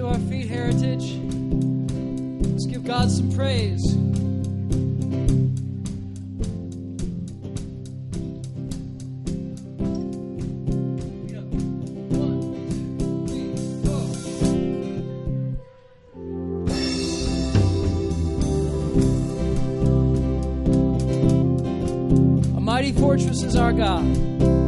to our feet, heritage. Let's give God some praise. A mighty fortress is our God.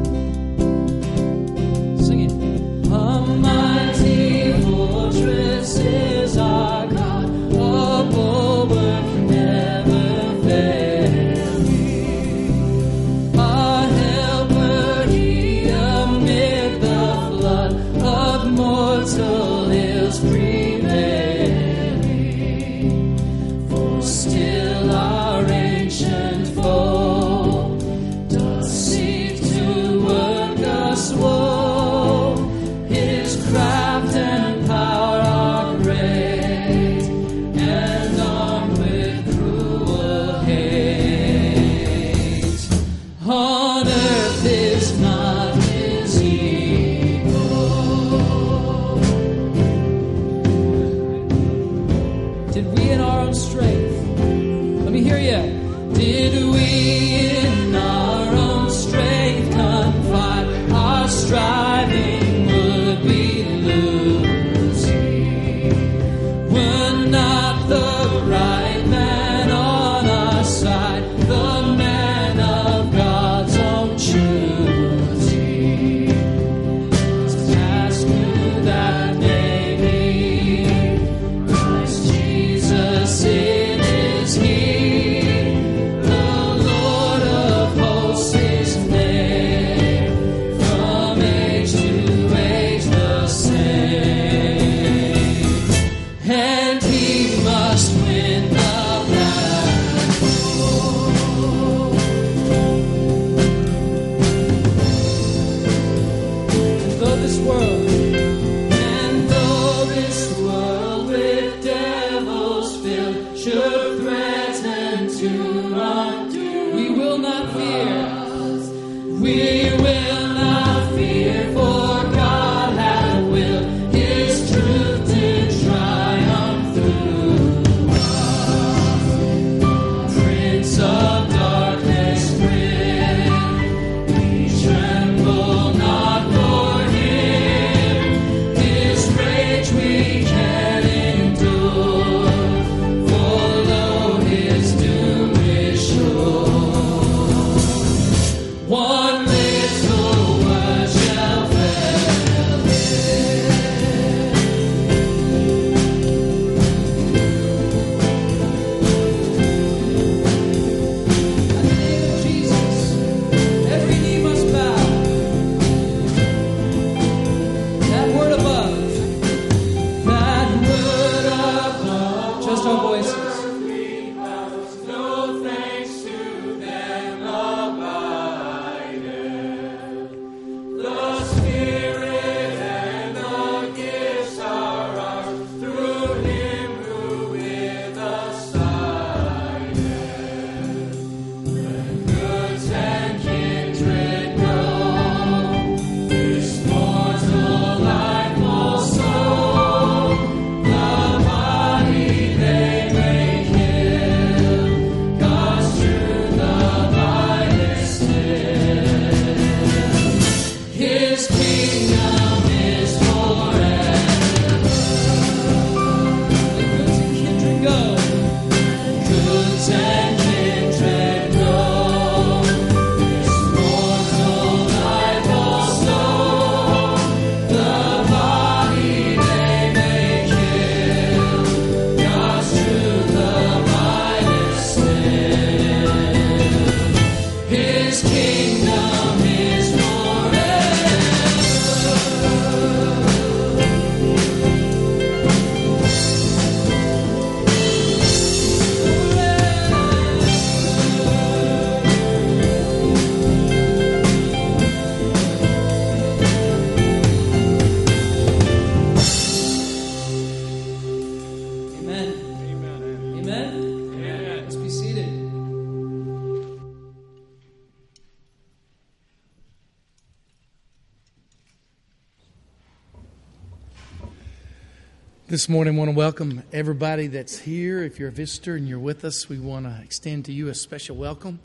This morning, I want to welcome everybody that's here. If you're a visitor and you're with us, we want to extend to you a special welcome.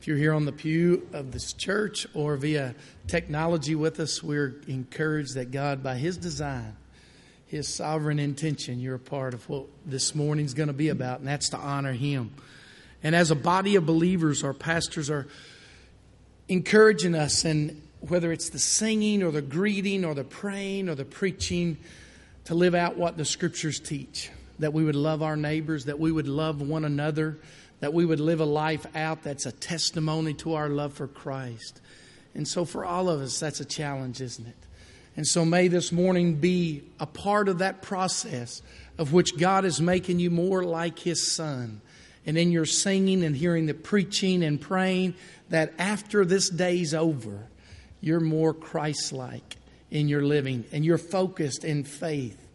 If you're here on the pew of this church or via technology with us, we're encouraged that God, by His design, His sovereign intention, you're a part of what this morning's going to be about, and that's to honor Him. And as a body of believers, our pastors are encouraging us, and whether it's the singing or the greeting or the praying or the preaching, to live out what the scriptures teach that we would love our neighbors, that we would love one another, that we would live a life out that's a testimony to our love for Christ. And so, for all of us, that's a challenge, isn't it? And so, may this morning be a part of that process of which God is making you more like His Son. And in your singing and hearing the preaching and praying, that after this day's over, you're more Christ like in your living and you're focused in faith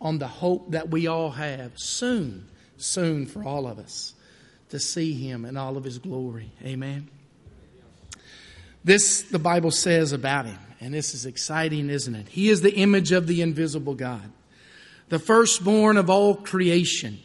on the hope that we all have soon, soon for all of us to see Him in all of His glory. Amen. This, the Bible says about Him, and this is exciting, isn't it? He is the image of the invisible God, the firstborn of all creation.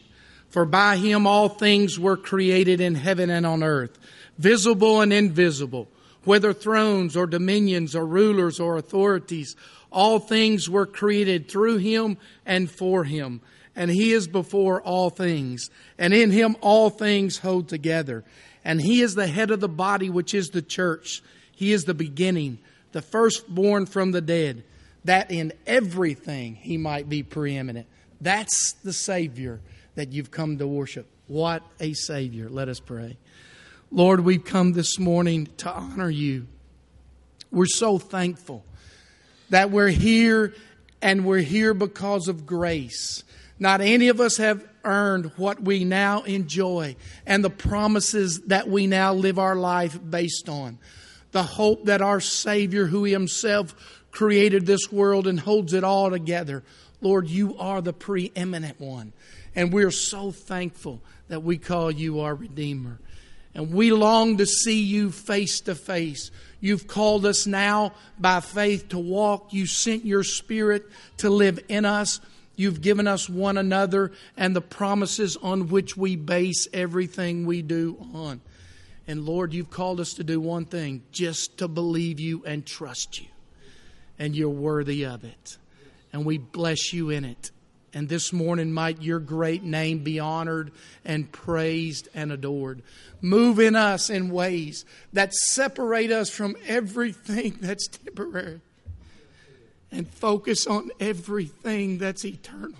For by Him all things were created in heaven and on earth, visible and invisible whether thrones or dominions or rulers or authorities, all things were created through him and for him. And he is before all things. And in him all things hold together. And he is the head of the body, which is the church. He is the beginning, the firstborn from the dead, that in everything he might be preeminent. That's the Savior that you've come to worship. What a Savior. Let us pray. Lord, we've come this morning to honor you. We're so thankful that we're here and we're here because of grace. Not any of us have earned what we now enjoy and the promises that we now live our life based on. The hope that our Savior, who Himself created this world and holds it all together, Lord, you are the preeminent one. And we're so thankful that we call you our Redeemer. And we long to see you face to face. You've called us now by faith to walk. You sent your Spirit to live in us. You've given us one another and the promises on which we base everything we do on. And Lord, you've called us to do one thing just to believe you and trust you. And you're worthy of it. And we bless you in it. And this morning, might your great name be honored and praised and adored. Move in us in ways that separate us from everything that's temporary and focus on everything that's eternal.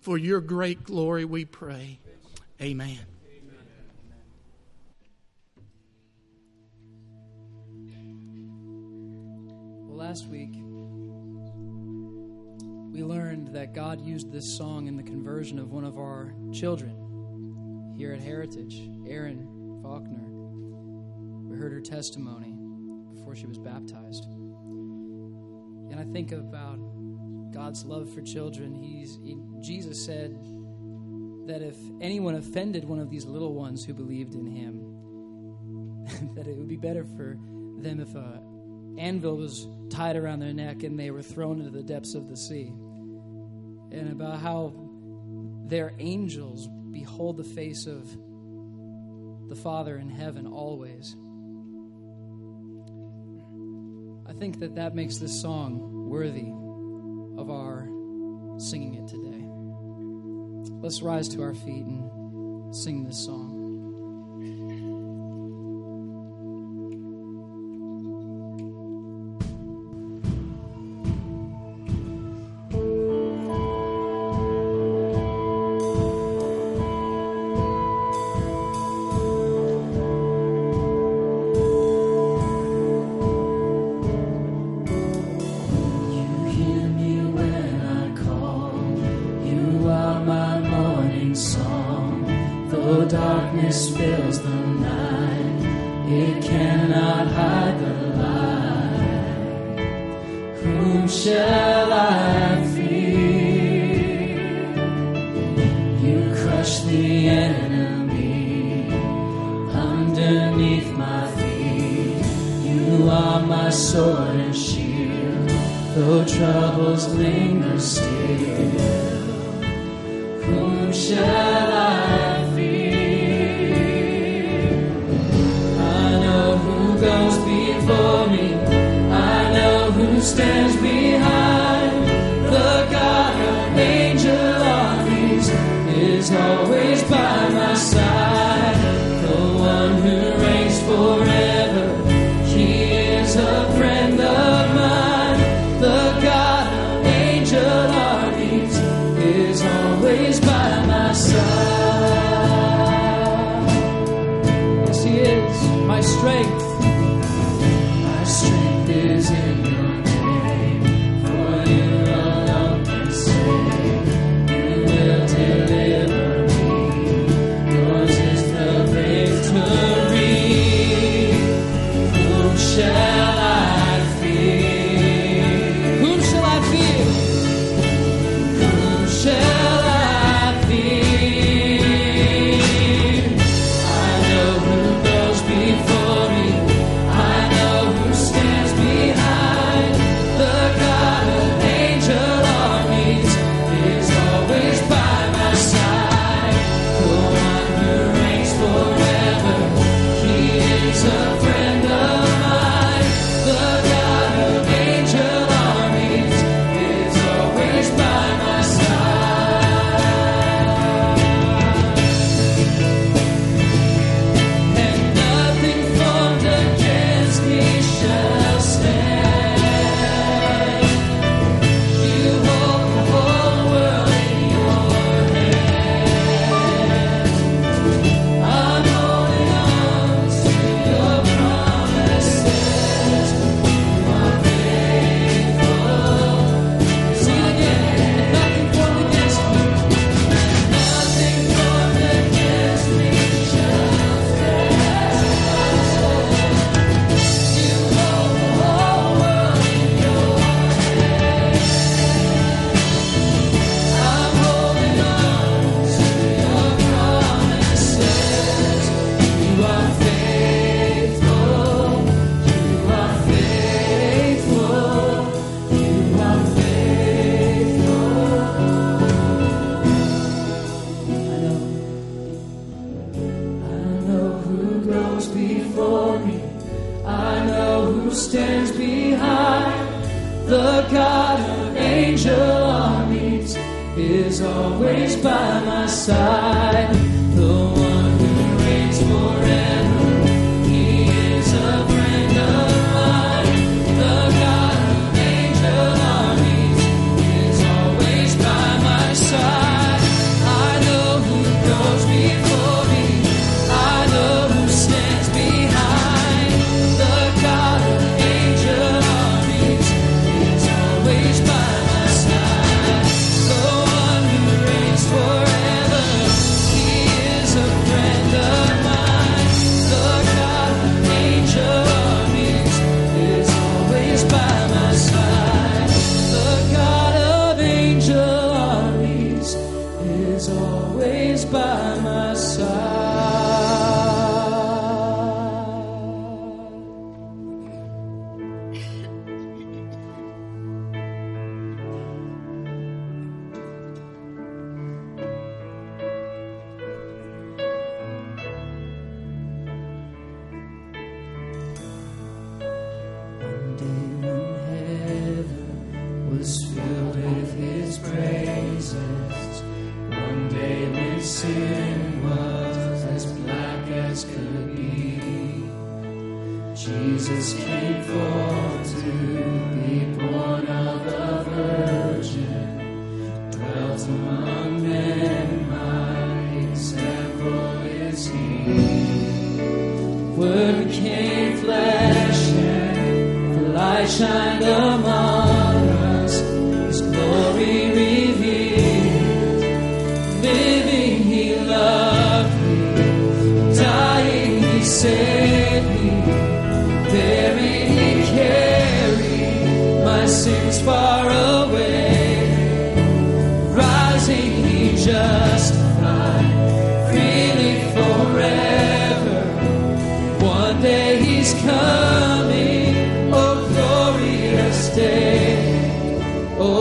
For your great glory, we pray. Amen. Last week, we learned that God used this song in the conversion of one of our children here at Heritage, Erin Faulkner. We heard her testimony before she was baptized. And I think about God's love for children. He's, he, Jesus said that if anyone offended one of these little ones who believed in him, that it would be better for them if a anvil was tied around their neck and they were thrown into the depths of the sea. And about how their angels behold the face of the Father in heaven always. I think that that makes this song worthy of our singing it today. Let's rise to our feet and sing this song.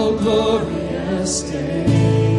glorious day.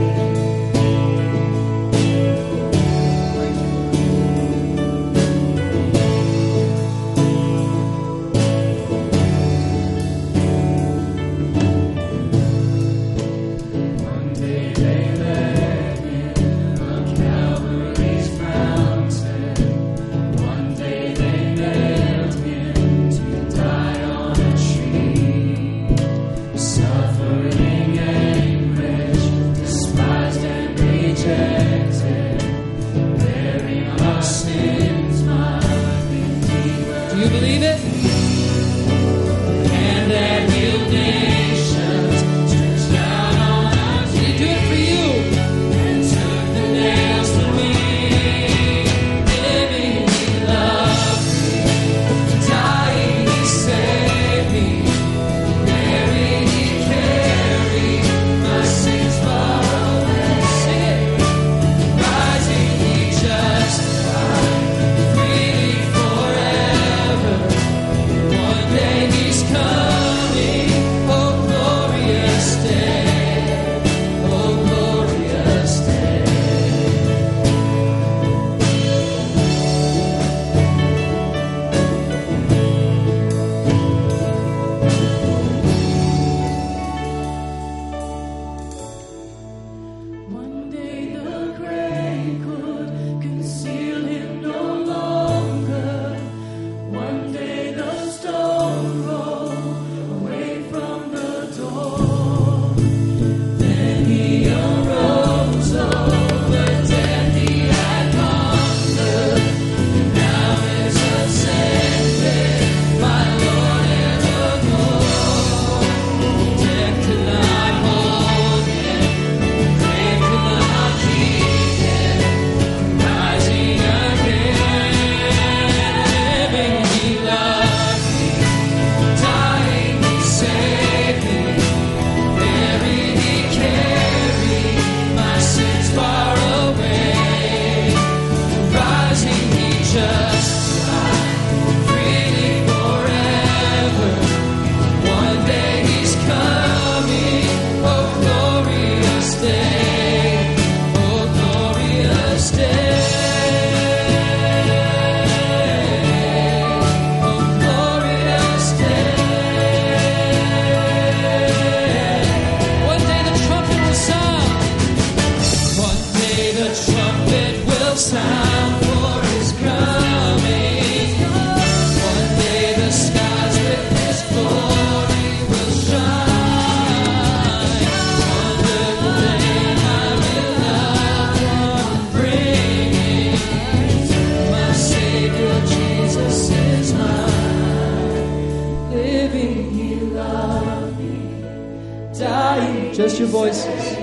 Voices.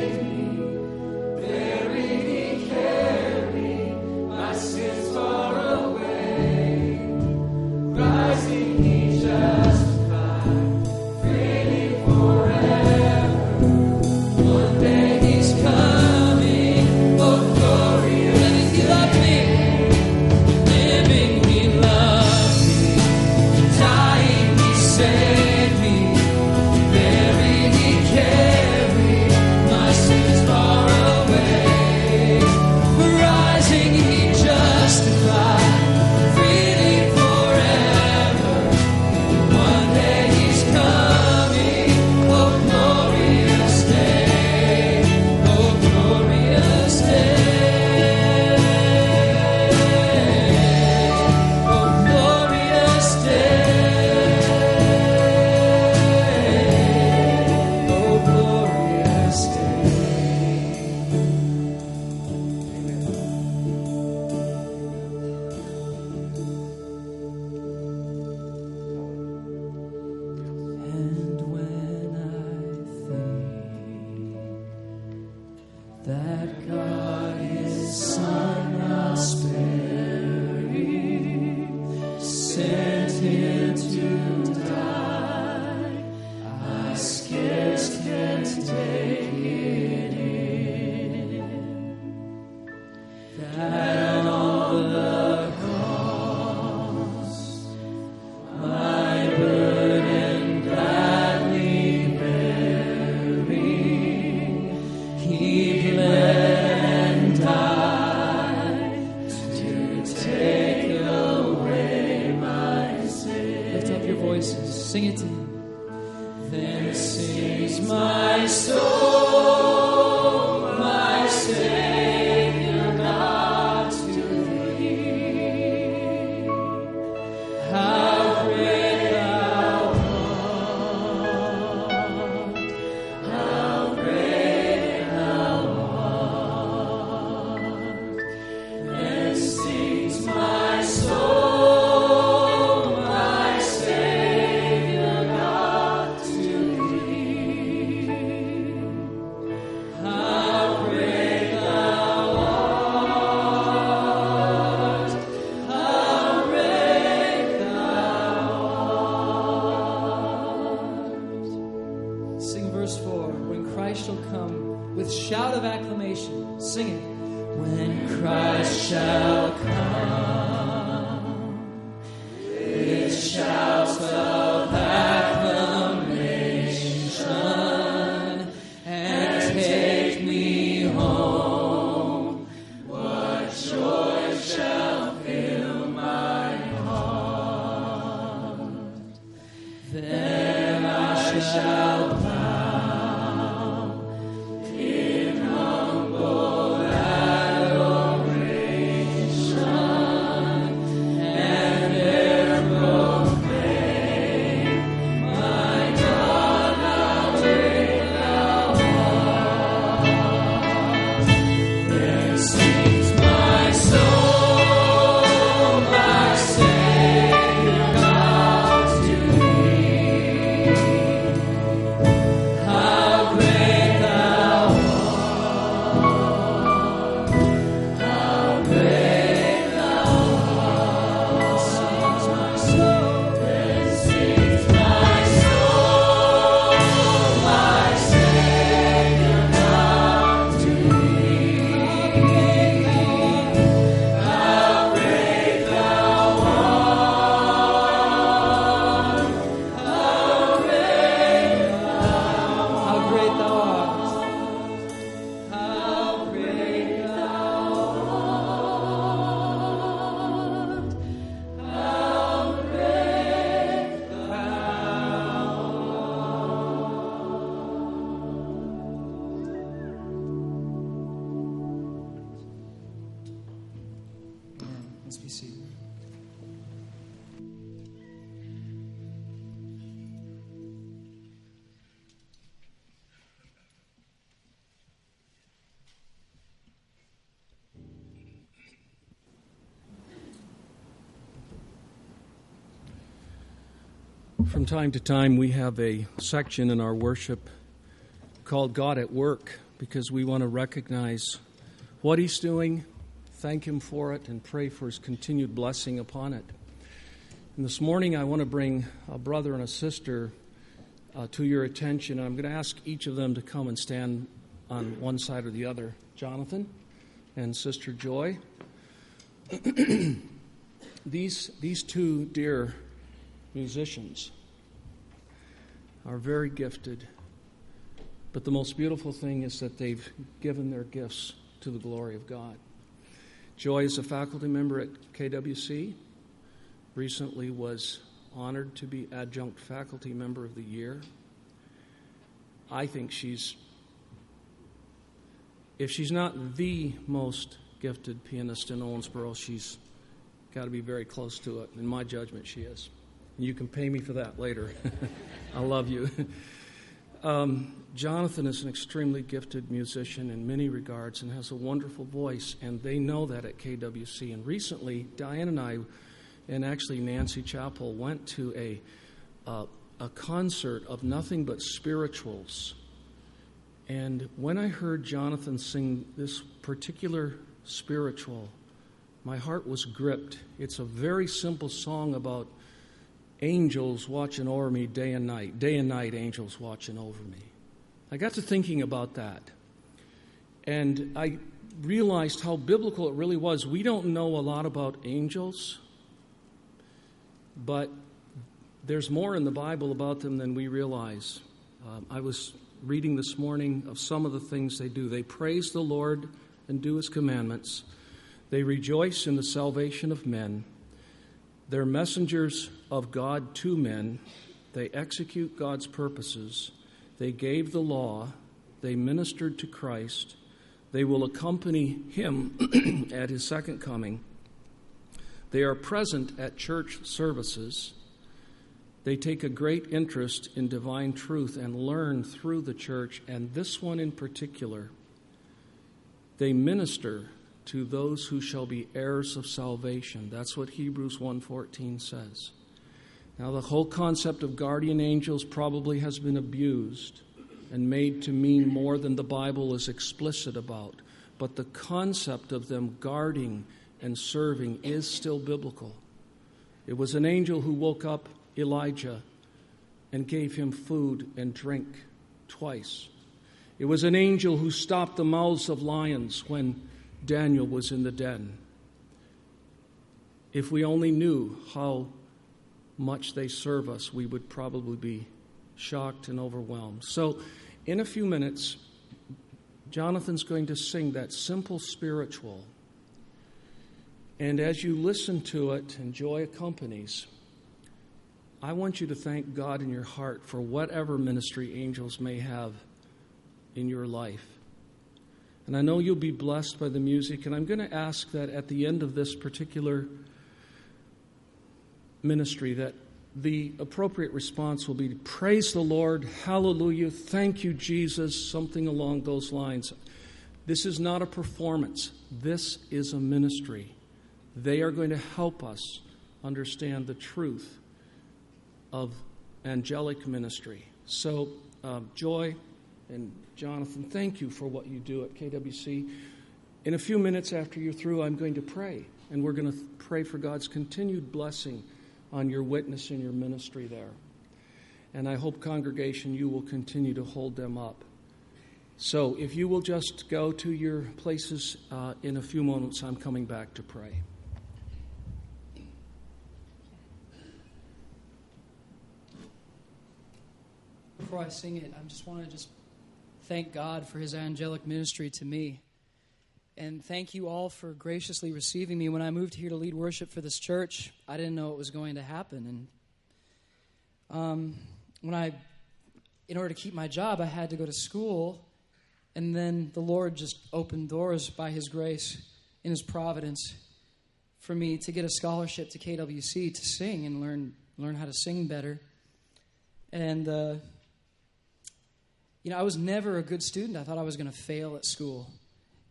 Of acclamation. Sing it. When Christ shall come, time to time, we have a section in our worship called God at Work because we want to recognize what He's doing, thank Him for it, and pray for His continued blessing upon it. And this morning, I want to bring a brother and a sister uh, to your attention. I'm going to ask each of them to come and stand on one side or the other. Jonathan and Sister Joy. these, these two dear musicians are very gifted, but the most beautiful thing is that they've given their gifts to the glory of God. Joy is a faculty member at KWC, recently was honored to be adjunct faculty member of the year. I think she's, if she's not the most gifted pianist in Owensboro, she's got to be very close to it. In my judgment, she is. You can pay me for that later. I love you. Um, Jonathan is an extremely gifted musician in many regards and has a wonderful voice, and they know that at KWC. And recently, Diane and I, and actually Nancy Chappell, went to a, uh, a concert of nothing but spirituals. And when I heard Jonathan sing this particular spiritual, my heart was gripped. It's a very simple song about angels watching over me day and night. Day and night, angels watching over me. I got to thinking about that. And I realized how biblical it really was. We don't know a lot about angels, but there's more in the Bible about them than we realize. Um, I was reading this morning of some of the things they do. They praise the Lord and do his commandments, they rejoice in the salvation of men. They're messengers of God to men. They execute God's purposes. They gave the law. They ministered to Christ. They will accompany him at his second coming. They are present at church services. They take a great interest in divine truth and learn through the church, and this one in particular. They minister to those who shall be heirs of salvation. That's what Hebrews 1:14 says. Now the whole concept of guardian angels probably has been abused and made to mean more than the Bible is explicit about, but the concept of them guarding and serving is still biblical. It was an angel who woke up Elijah and gave him food and drink twice. It was an angel who stopped the mouths of lions when Daniel was in the den. If we only knew how much they serve us, we would probably be shocked and overwhelmed. So, in a few minutes, Jonathan's going to sing that simple spiritual. And as you listen to it and joy accompanies, I want you to thank God in your heart for whatever ministry angels may have in your life. And I know you'll be blessed by the music, and I'm going to ask that at the end of this particular ministry that the appropriate response will be praise the Lord, hallelujah, thank you Jesus, something along those lines. This is not a performance. This is a ministry. They are going to help us understand the truth of angelic ministry. So, um, Joy and Jonathan, thank you for what you do at KWC. In a few minutes after you're through, I'm going to pray, and we're going to pray for God's continued blessing on your witness and your ministry there. And I hope, congregation, you will continue to hold them up. So, if you will just go to your places uh, in a few moments, I'm coming back to pray. Before I sing it, I just want to just thank God for His angelic ministry to me. And thank you all for graciously receiving me. When I moved here to lead worship for this church, I didn't know it was going to happen. And um, when I, in order to keep my job, I had to go to school. And then the Lord just opened doors by His grace in His providence for me to get a scholarship to KWC to sing and learn learn how to sing better. And uh, you know, I was never a good student. I thought I was going to fail at school.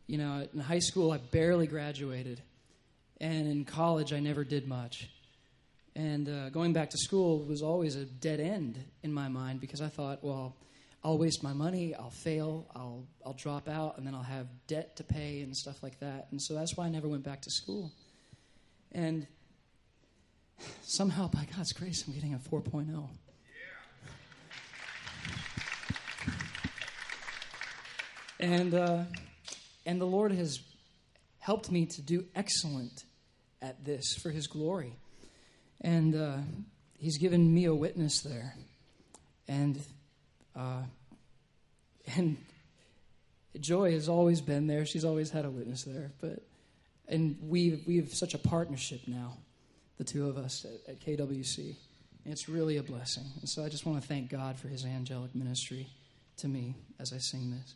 You know, in high school, I barely graduated. And in college, I never did much. And uh, going back to school was always a dead end in my mind because I thought, well, I'll waste my money, I'll fail, I'll, I'll drop out, and then I'll have debt to pay and stuff like that. And so that's why I never went back to school. And somehow, by God's grace, I'm getting a 4.0. And, uh, and the Lord has helped me to do excellent at this for His glory. And uh, He's given me a witness there. And, uh, and Joy has always been there. She's always had a witness there. But, and we, we have such a partnership now, the two of us at, at KWC. It's really a blessing. And so I just want to thank God for His angelic ministry to me as I sing this.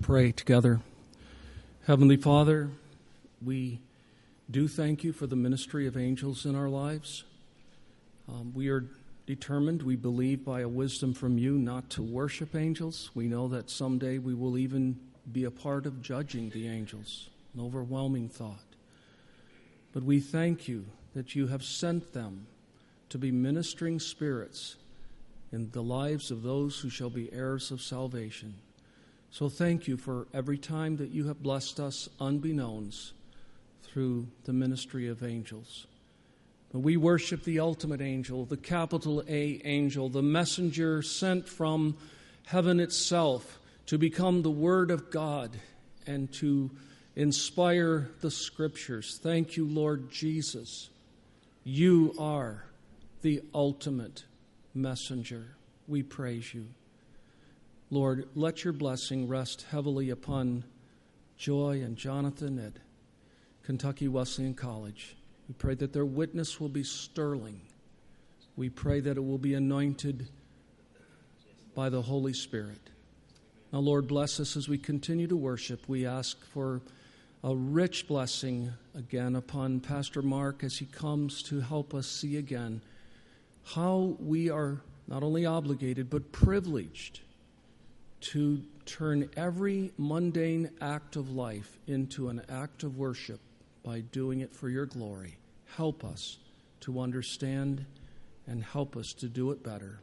Pray together. Heavenly Father, we do thank you for the ministry of angels in our lives. Um, we are determined, we believe by a wisdom from you, not to worship angels. We know that someday we will even be a part of judging the angels, an overwhelming thought. But we thank you that you have sent them to be ministering spirits in the lives of those who shall be heirs of salvation. So thank you for every time that you have blessed us unbeknownst through the ministry of angels. But we worship the ultimate angel, the capital A angel, the messenger sent from heaven itself to become the Word of God and to inspire the Scriptures. Thank you, Lord Jesus. You are the ultimate messenger. We praise you. Lord, let your blessing rest heavily upon Joy and Jonathan at Kentucky Wesleyan College. We pray that their witness will be sterling. We pray that it will be anointed by the Holy Spirit. Now, Lord, bless us as we continue to worship. We ask for a rich blessing again upon Pastor Mark as he comes to help us see again how we are not only obligated but privileged to turn every mundane act of life into an act of worship by doing it for your glory. Help us to understand and help us to do it better.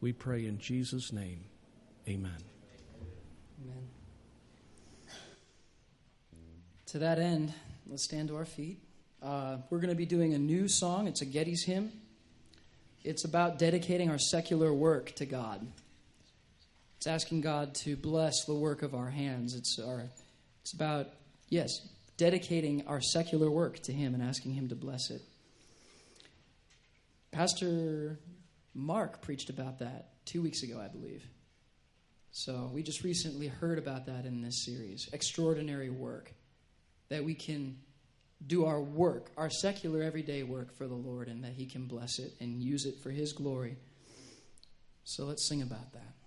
We pray in Jesus' name. Amen. Amen. To that end, let's stand to our feet. Uh, we're going to be doing a new song. It's a Getty's hymn. It's about dedicating our secular work to God. It's asking God to bless the work of our hands. It's, our, it's about, yes, dedicating our secular work to Him and asking Him to bless it. Pastor Mark preached about that two weeks ago, I believe. So we just recently heard about that in this series extraordinary work. That we can do our work, our secular everyday work for the Lord, and that He can bless it and use it for His glory. So let's sing about that.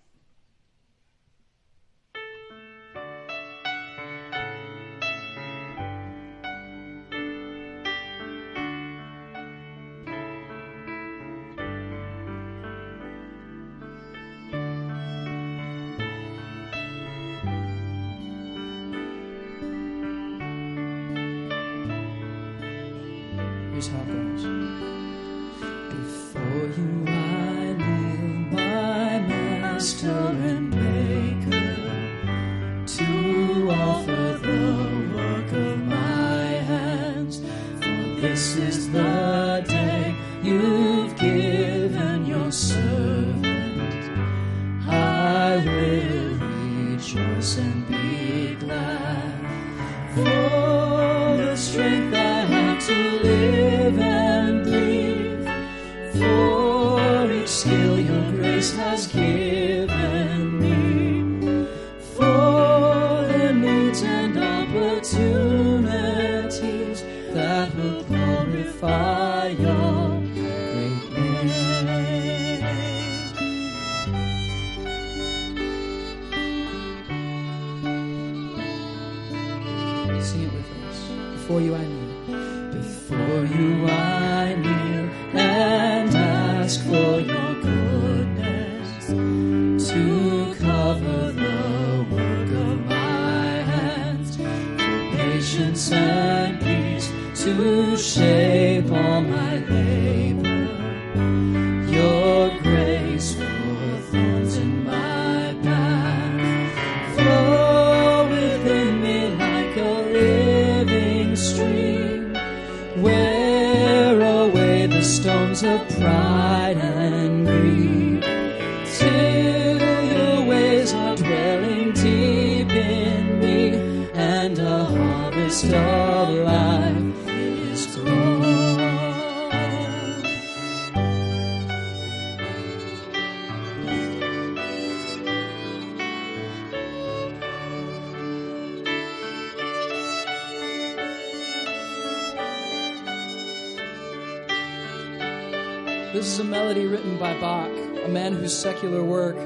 Secular work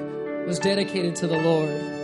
was dedicated to the Lord.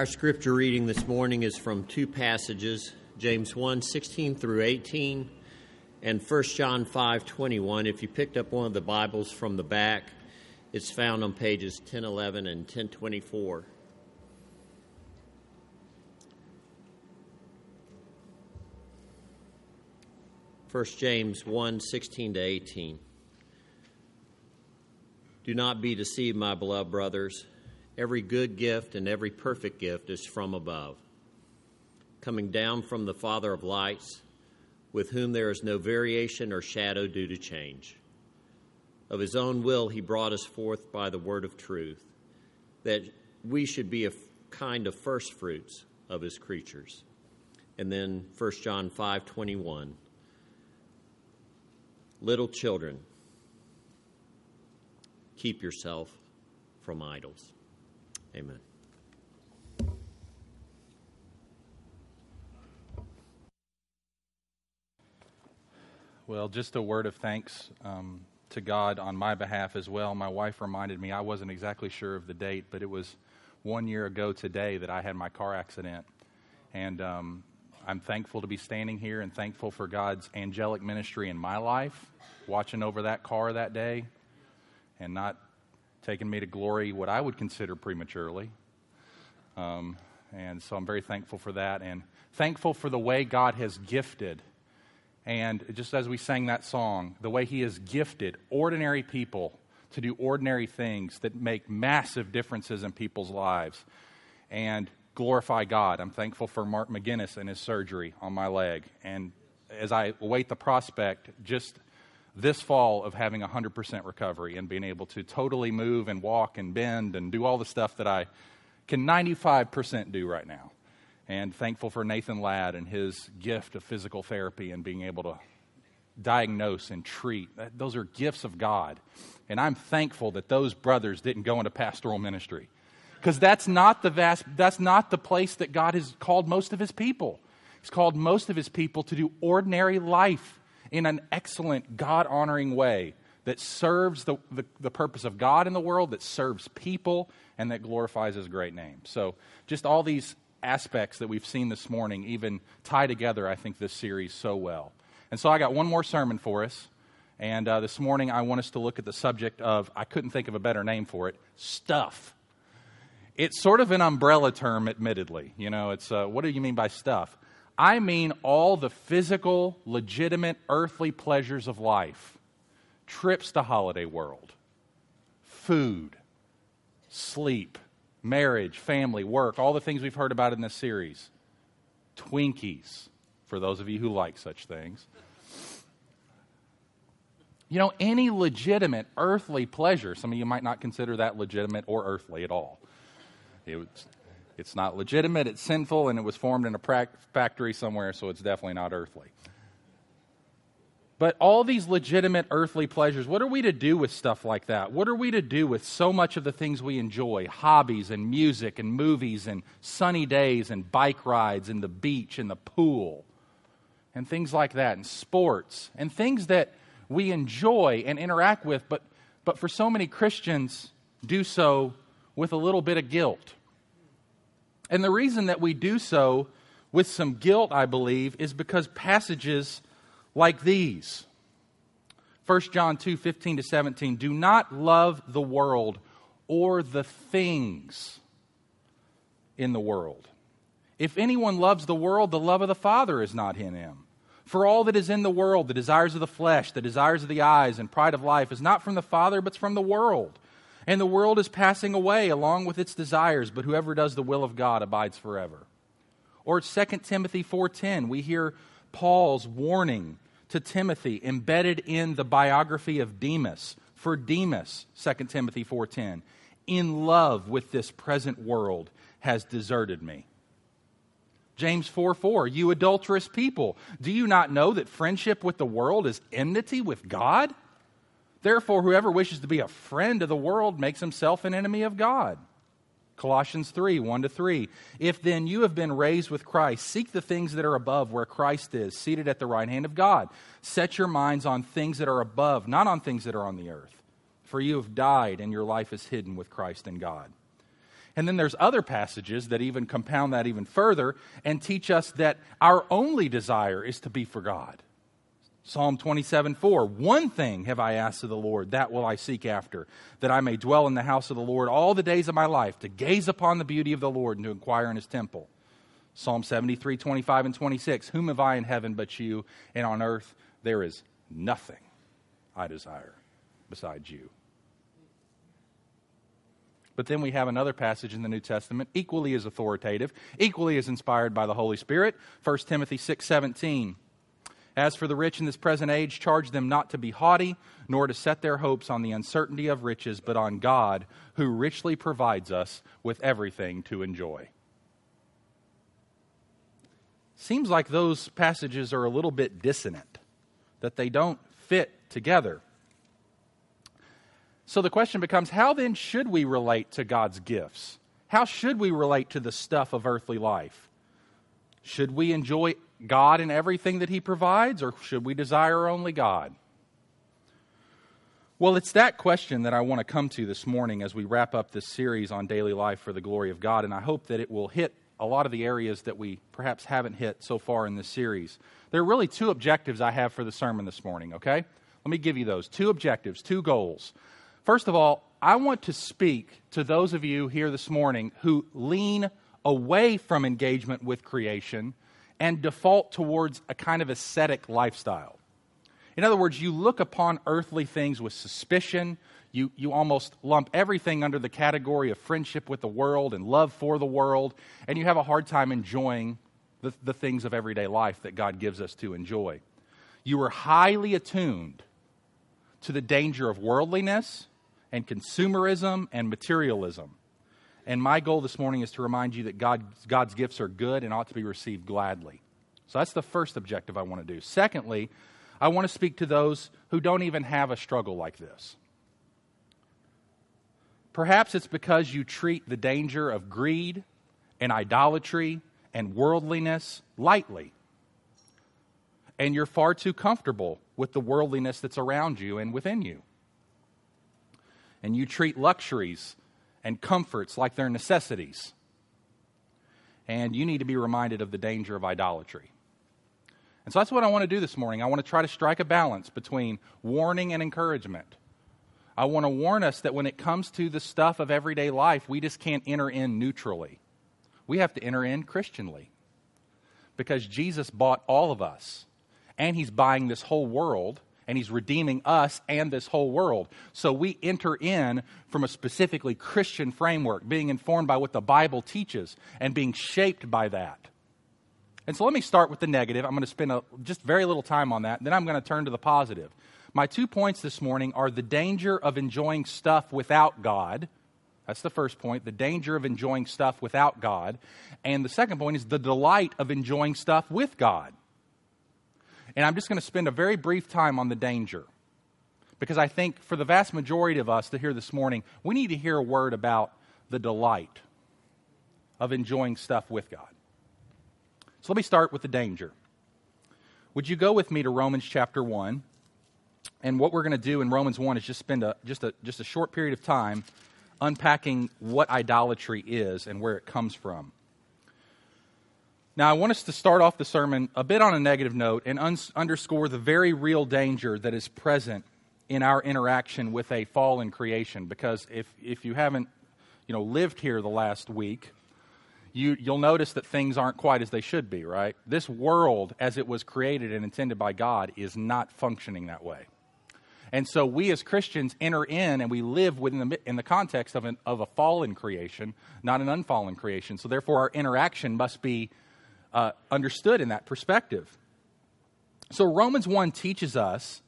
Our scripture reading this morning is from two passages James 1 16 through 18 and 1 John 5 21. If you picked up one of the Bibles from the back, it's found on pages 1011 and 1024. First James 1 16 to 18. Do not be deceived, my beloved brothers. Every good gift and every perfect gift is from above, coming down from the Father of lights, with whom there is no variation or shadow due to change. Of his own will, he brought us forth by the word of truth, that we should be a kind of first fruits of his creatures. And then 1 John 5 21. Little children, keep yourself from idols. Amen. Well, just a word of thanks um, to God on my behalf as well. My wife reminded me, I wasn't exactly sure of the date, but it was one year ago today that I had my car accident. And um, I'm thankful to be standing here and thankful for God's angelic ministry in my life, watching over that car that day and not taking me to glory what I would consider prematurely. Um, and so I'm very thankful for that and thankful for the way God has gifted. And just as we sang that song, the way He has gifted ordinary people to do ordinary things that make massive differences in people's lives and glorify God. I'm thankful for Mark McGinnis and his surgery on my leg. And as I await the prospect, just this fall of having 100% recovery and being able to totally move and walk and bend and do all the stuff that I can 95% do right now. And thankful for Nathan Ladd and his gift of physical therapy and being able to diagnose and treat. Those are gifts of God. And I'm thankful that those brothers didn't go into pastoral ministry. Because that's not the vast that's not the place that God has called most of his people. He's called most of his people to do ordinary life in an excellent, God honoring way that serves the, the, the, purpose of God in the world, that serves people, and that glorifies His great name. So, just all these aspects that we've seen this morning even tie together, I think, this series so well. And so, I got one more sermon for us. And uh, this morning, I want us to look at the subject of, I couldn't think of a better name for it, stuff. It's sort of an umbrella term, admittedly. You know, it's uh, what do you mean by stuff? I mean all the physical, legitimate, earthly pleasures of life trips to Holiday World, food, sleep, marriage, family, work, all the things we've heard about in this series. Twinkies, for those of you who like such things. You know, any legitimate earthly pleasure, some of you might not consider that legitimate or earthly at all. It's, it's not legitimate, it's sinful, and it was formed in a pra- factory somewhere, so it's definitely not earthly. But all these legitimate earthly pleasures, what are we to do with stuff like that? What are we to do with so much of the things we enjoy hobbies and music and movies and sunny days and bike rides and the beach and the pool and things like that and sports and things that we enjoy and interact with, but, but for so many Christians, do so with a little bit of guilt. And the reason that we do so with some guilt, I believe, is because passages like these 1 John 2 15 to 17 do not love the world or the things in the world. If anyone loves the world, the love of the Father is not in him. For all that is in the world, the desires of the flesh, the desires of the eyes, and pride of life, is not from the Father, but from the world. And the world is passing away along with its desires, but whoever does the will of God abides forever. Or 2 Timothy 4:10, we hear Paul's warning to Timothy embedded in the biography of Demas. For Demas, 2 Timothy 4:10, in love with this present world has deserted me. James 4 4, you adulterous people, do you not know that friendship with the world is enmity with God? Therefore, whoever wishes to be a friend of the world makes himself an enemy of God. Colossians 3 1 to 3. If then you have been raised with Christ, seek the things that are above where Christ is, seated at the right hand of God. Set your minds on things that are above, not on things that are on the earth. For you have died, and your life is hidden with Christ in God. And then there's other passages that even compound that even further and teach us that our only desire is to be for God. Psalm 27 4. One thing have I asked of the Lord, that will I seek after, that I may dwell in the house of the Lord all the days of my life, to gaze upon the beauty of the Lord and to inquire in his temple. Psalm 73 25 and 26. Whom have I in heaven but you, and on earth there is nothing I desire besides you. But then we have another passage in the New Testament, equally as authoritative, equally as inspired by the Holy Spirit, 1 Timothy 6 17. As for the rich in this present age, charge them not to be haughty, nor to set their hopes on the uncertainty of riches, but on God, who richly provides us with everything to enjoy. Seems like those passages are a little bit dissonant, that they don't fit together. So the question becomes how then should we relate to God's gifts? How should we relate to the stuff of earthly life? Should we enjoy God in everything that He provides, or should we desire only God? Well, it's that question that I want to come to this morning as we wrap up this series on daily life for the glory of God, and I hope that it will hit a lot of the areas that we perhaps haven't hit so far in this series. There are really two objectives I have for the sermon this morning, okay? Let me give you those two objectives, two goals. First of all, I want to speak to those of you here this morning who lean away from engagement with creation and default towards a kind of ascetic lifestyle. In other words, you look upon earthly things with suspicion. You, you almost lump everything under the category of friendship with the world and love for the world, and you have a hard time enjoying the, the things of everyday life that God gives us to enjoy. You are highly attuned to the danger of worldliness and consumerism and materialism. And my goal this morning is to remind you that God, God's gifts are good and ought to be received gladly. So that's the first objective I want to do. Secondly, I want to speak to those who don't even have a struggle like this. Perhaps it's because you treat the danger of greed and idolatry and worldliness lightly. And you're far too comfortable with the worldliness that's around you and within you and you treat luxuries and comforts like they're necessities. And you need to be reminded of the danger of idolatry. And so that's what I want to do this morning. I want to try to strike a balance between warning and encouragement. I want to warn us that when it comes to the stuff of everyday life, we just can't enter in neutrally. We have to enter in Christianly. Because Jesus bought all of us, and He's buying this whole world and he's redeeming us and this whole world. So we enter in from a specifically Christian framework, being informed by what the Bible teaches and being shaped by that. And so let me start with the negative. I'm going to spend a, just very little time on that. Then I'm going to turn to the positive. My two points this morning are the danger of enjoying stuff without God. That's the first point, the danger of enjoying stuff without God. And the second point is the delight of enjoying stuff with God. And I'm just going to spend a very brief time on the danger. Because I think for the vast majority of us to hear this morning, we need to hear a word about the delight of enjoying stuff with God. So let me start with the danger. Would you go with me to Romans chapter 1? And what we're going to do in Romans 1 is just spend a, just, a, just a short period of time unpacking what idolatry is and where it comes from. Now, I want us to start off the sermon a bit on a negative note and un- underscore the very real danger that is present in our interaction with a fallen creation. Because if, if you haven't you know, lived here the last week, you, you'll notice that things aren't quite as they should be, right? This world, as it was created and intended by God, is not functioning that way. And so we as Christians enter in and we live within the, in the context of, an, of a fallen creation, not an unfallen creation. So therefore, our interaction must be uh, understood in that perspective. So Romans 1 teaches us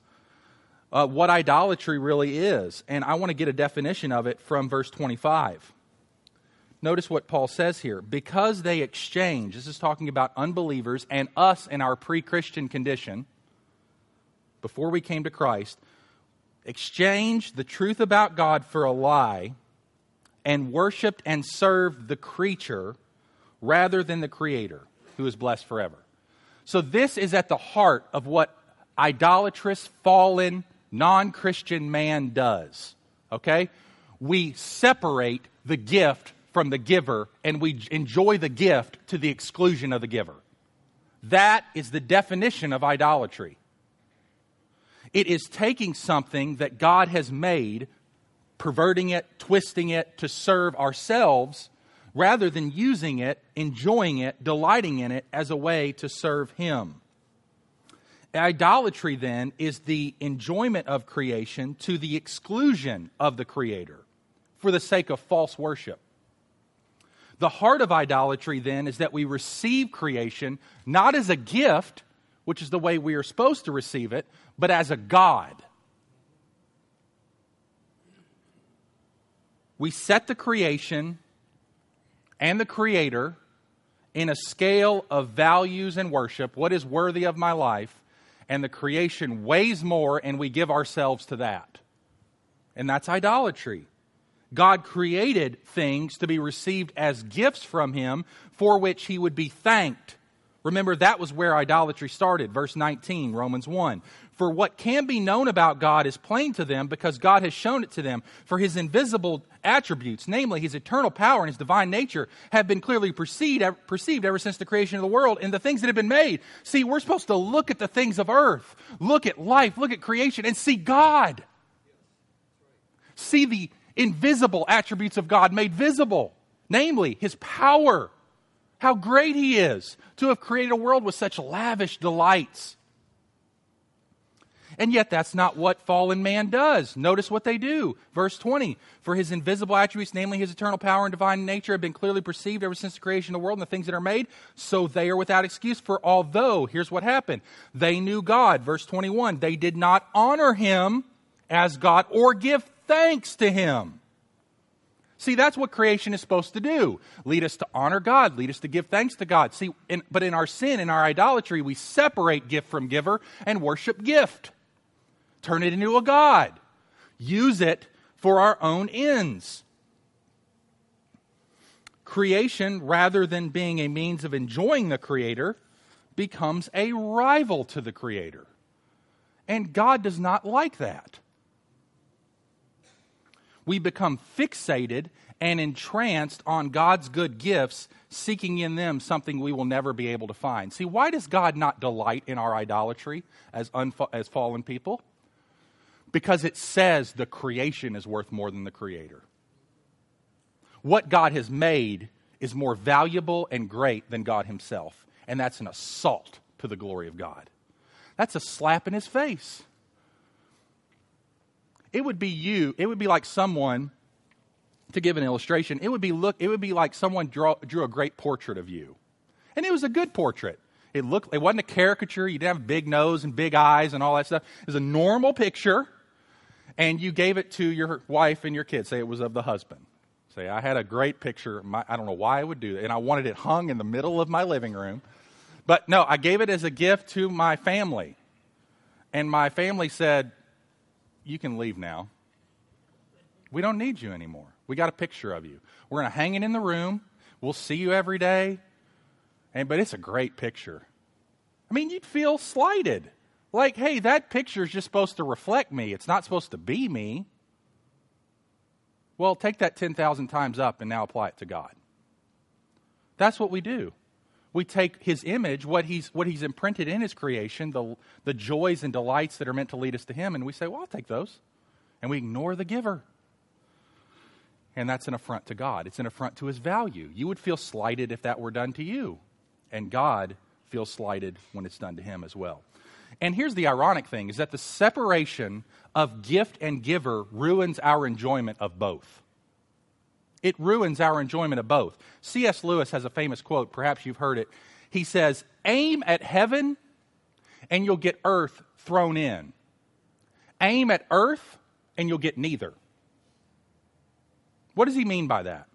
uh, what idolatry really is. And I want to get a definition of it from verse 25. Notice what Paul says here. Because they exchange, this is talking about unbelievers and us in our pre Christian condition, before we came to Christ, exchanged the truth about God for a lie and worshiped and served the creature rather than the Creator, who is blessed forever. So, this is at the heart of what idolatrous, fallen, non Christian man does. Okay? We separate the gift from the giver and we enjoy the gift to the exclusion of the giver. That is the definition of idolatry. It is taking something that God has made, perverting it, twisting it to serve ourselves, rather than using it, enjoying it, delighting in it as a way to serve Him. Idolatry, then, is the enjoyment of creation to the exclusion of the Creator for the sake of false worship. The heart of idolatry, then, is that we receive creation not as a gift, which is the way we are supposed to receive it, but as a God. We set the creation and the Creator in a scale of values and worship. What is worthy of my life? and the creation weighs more, and we give ourselves to that. And that's idolatry. God created things to be received as gifts from Him for which He would be thanked. Remember, that was where idolatry started. Verse 19, Romans 1. For what can be known about God is plain to them because God has shown it to them. For his invisible attributes, namely his eternal power and his divine nature, have been clearly perceived, perceived ever since the creation of the world and the things that have been made. See, we're supposed to look at the things of earth, look at life, look at creation, and see God. See the invisible attributes of God made visible, namely his power, how great he is to have created a world with such lavish delights and yet, that's not what fallen man does. Notice what they do. Verse 20 For his invisible attributes, namely his eternal power and divine nature, have been clearly perceived ever since the creation of the world and the things that are made, so they are without excuse. For although, here's what happened they knew God. Verse 21 They did not honor him as God or give thanks to him. See, that's what creation is supposed to do. Lead us to honor God, lead us to give thanks to God. See, in, but in our sin, in our idolatry, we separate gift from giver and worship gift turn it into a God, use it for our own ends. Creation, rather than being a means of enjoying the Creator, becomes a rival to the Creator. And God does not like that. We become fixated and entranced on God's good gifts, seeking in them something we will never be able to find. See, why does God not delight in our idolatry as, unfa- as fallen people? Because it says the creation is worth more than the creator. What God has made is more valuable and great than God himself. And that's an assault to the glory of God. That's a slap in his face. It would be you, it would be like someone, to give an illustration, it would be, look, it would be like someone draw, drew a great portrait of you. And it was a good portrait. It looked it wasn't a caricature, you didn't have big nose and big eyes and all that stuff. It was a normal picture and you gave it to your wife and your kids. Say it was of the husband. Say, I had a great picture. My, I don't know why I would do that. And I wanted it hung in the middle of my living room. But no, I gave it as a gift to my family. And my family said, You can leave now. We don't need you anymore. We got a picture of you. We're going to hang it in the room. We'll see you every day. And, but it's a great picture. I mean, you'd feel slighted. Like, hey, that picture is just supposed to reflect me. It's not supposed to be me. Well, take that 10,000 times up and now apply it to God. That's what we do. We take his image, what he's, what he's imprinted in his creation, the, the joys and delights that are meant to lead us to him, and we say, well, I'll take those. And we ignore the giver. And that's an affront to God. It's an affront to his value. You would feel slighted if that were done to you. And God feels slighted when it's done to him as well. And here's the ironic thing is that the separation of gift and giver ruins our enjoyment of both. It ruins our enjoyment of both. C.S. Lewis has a famous quote, perhaps you've heard it. He says, Aim at heaven and you'll get earth thrown in. Aim at earth and you'll get neither. What does he mean by that?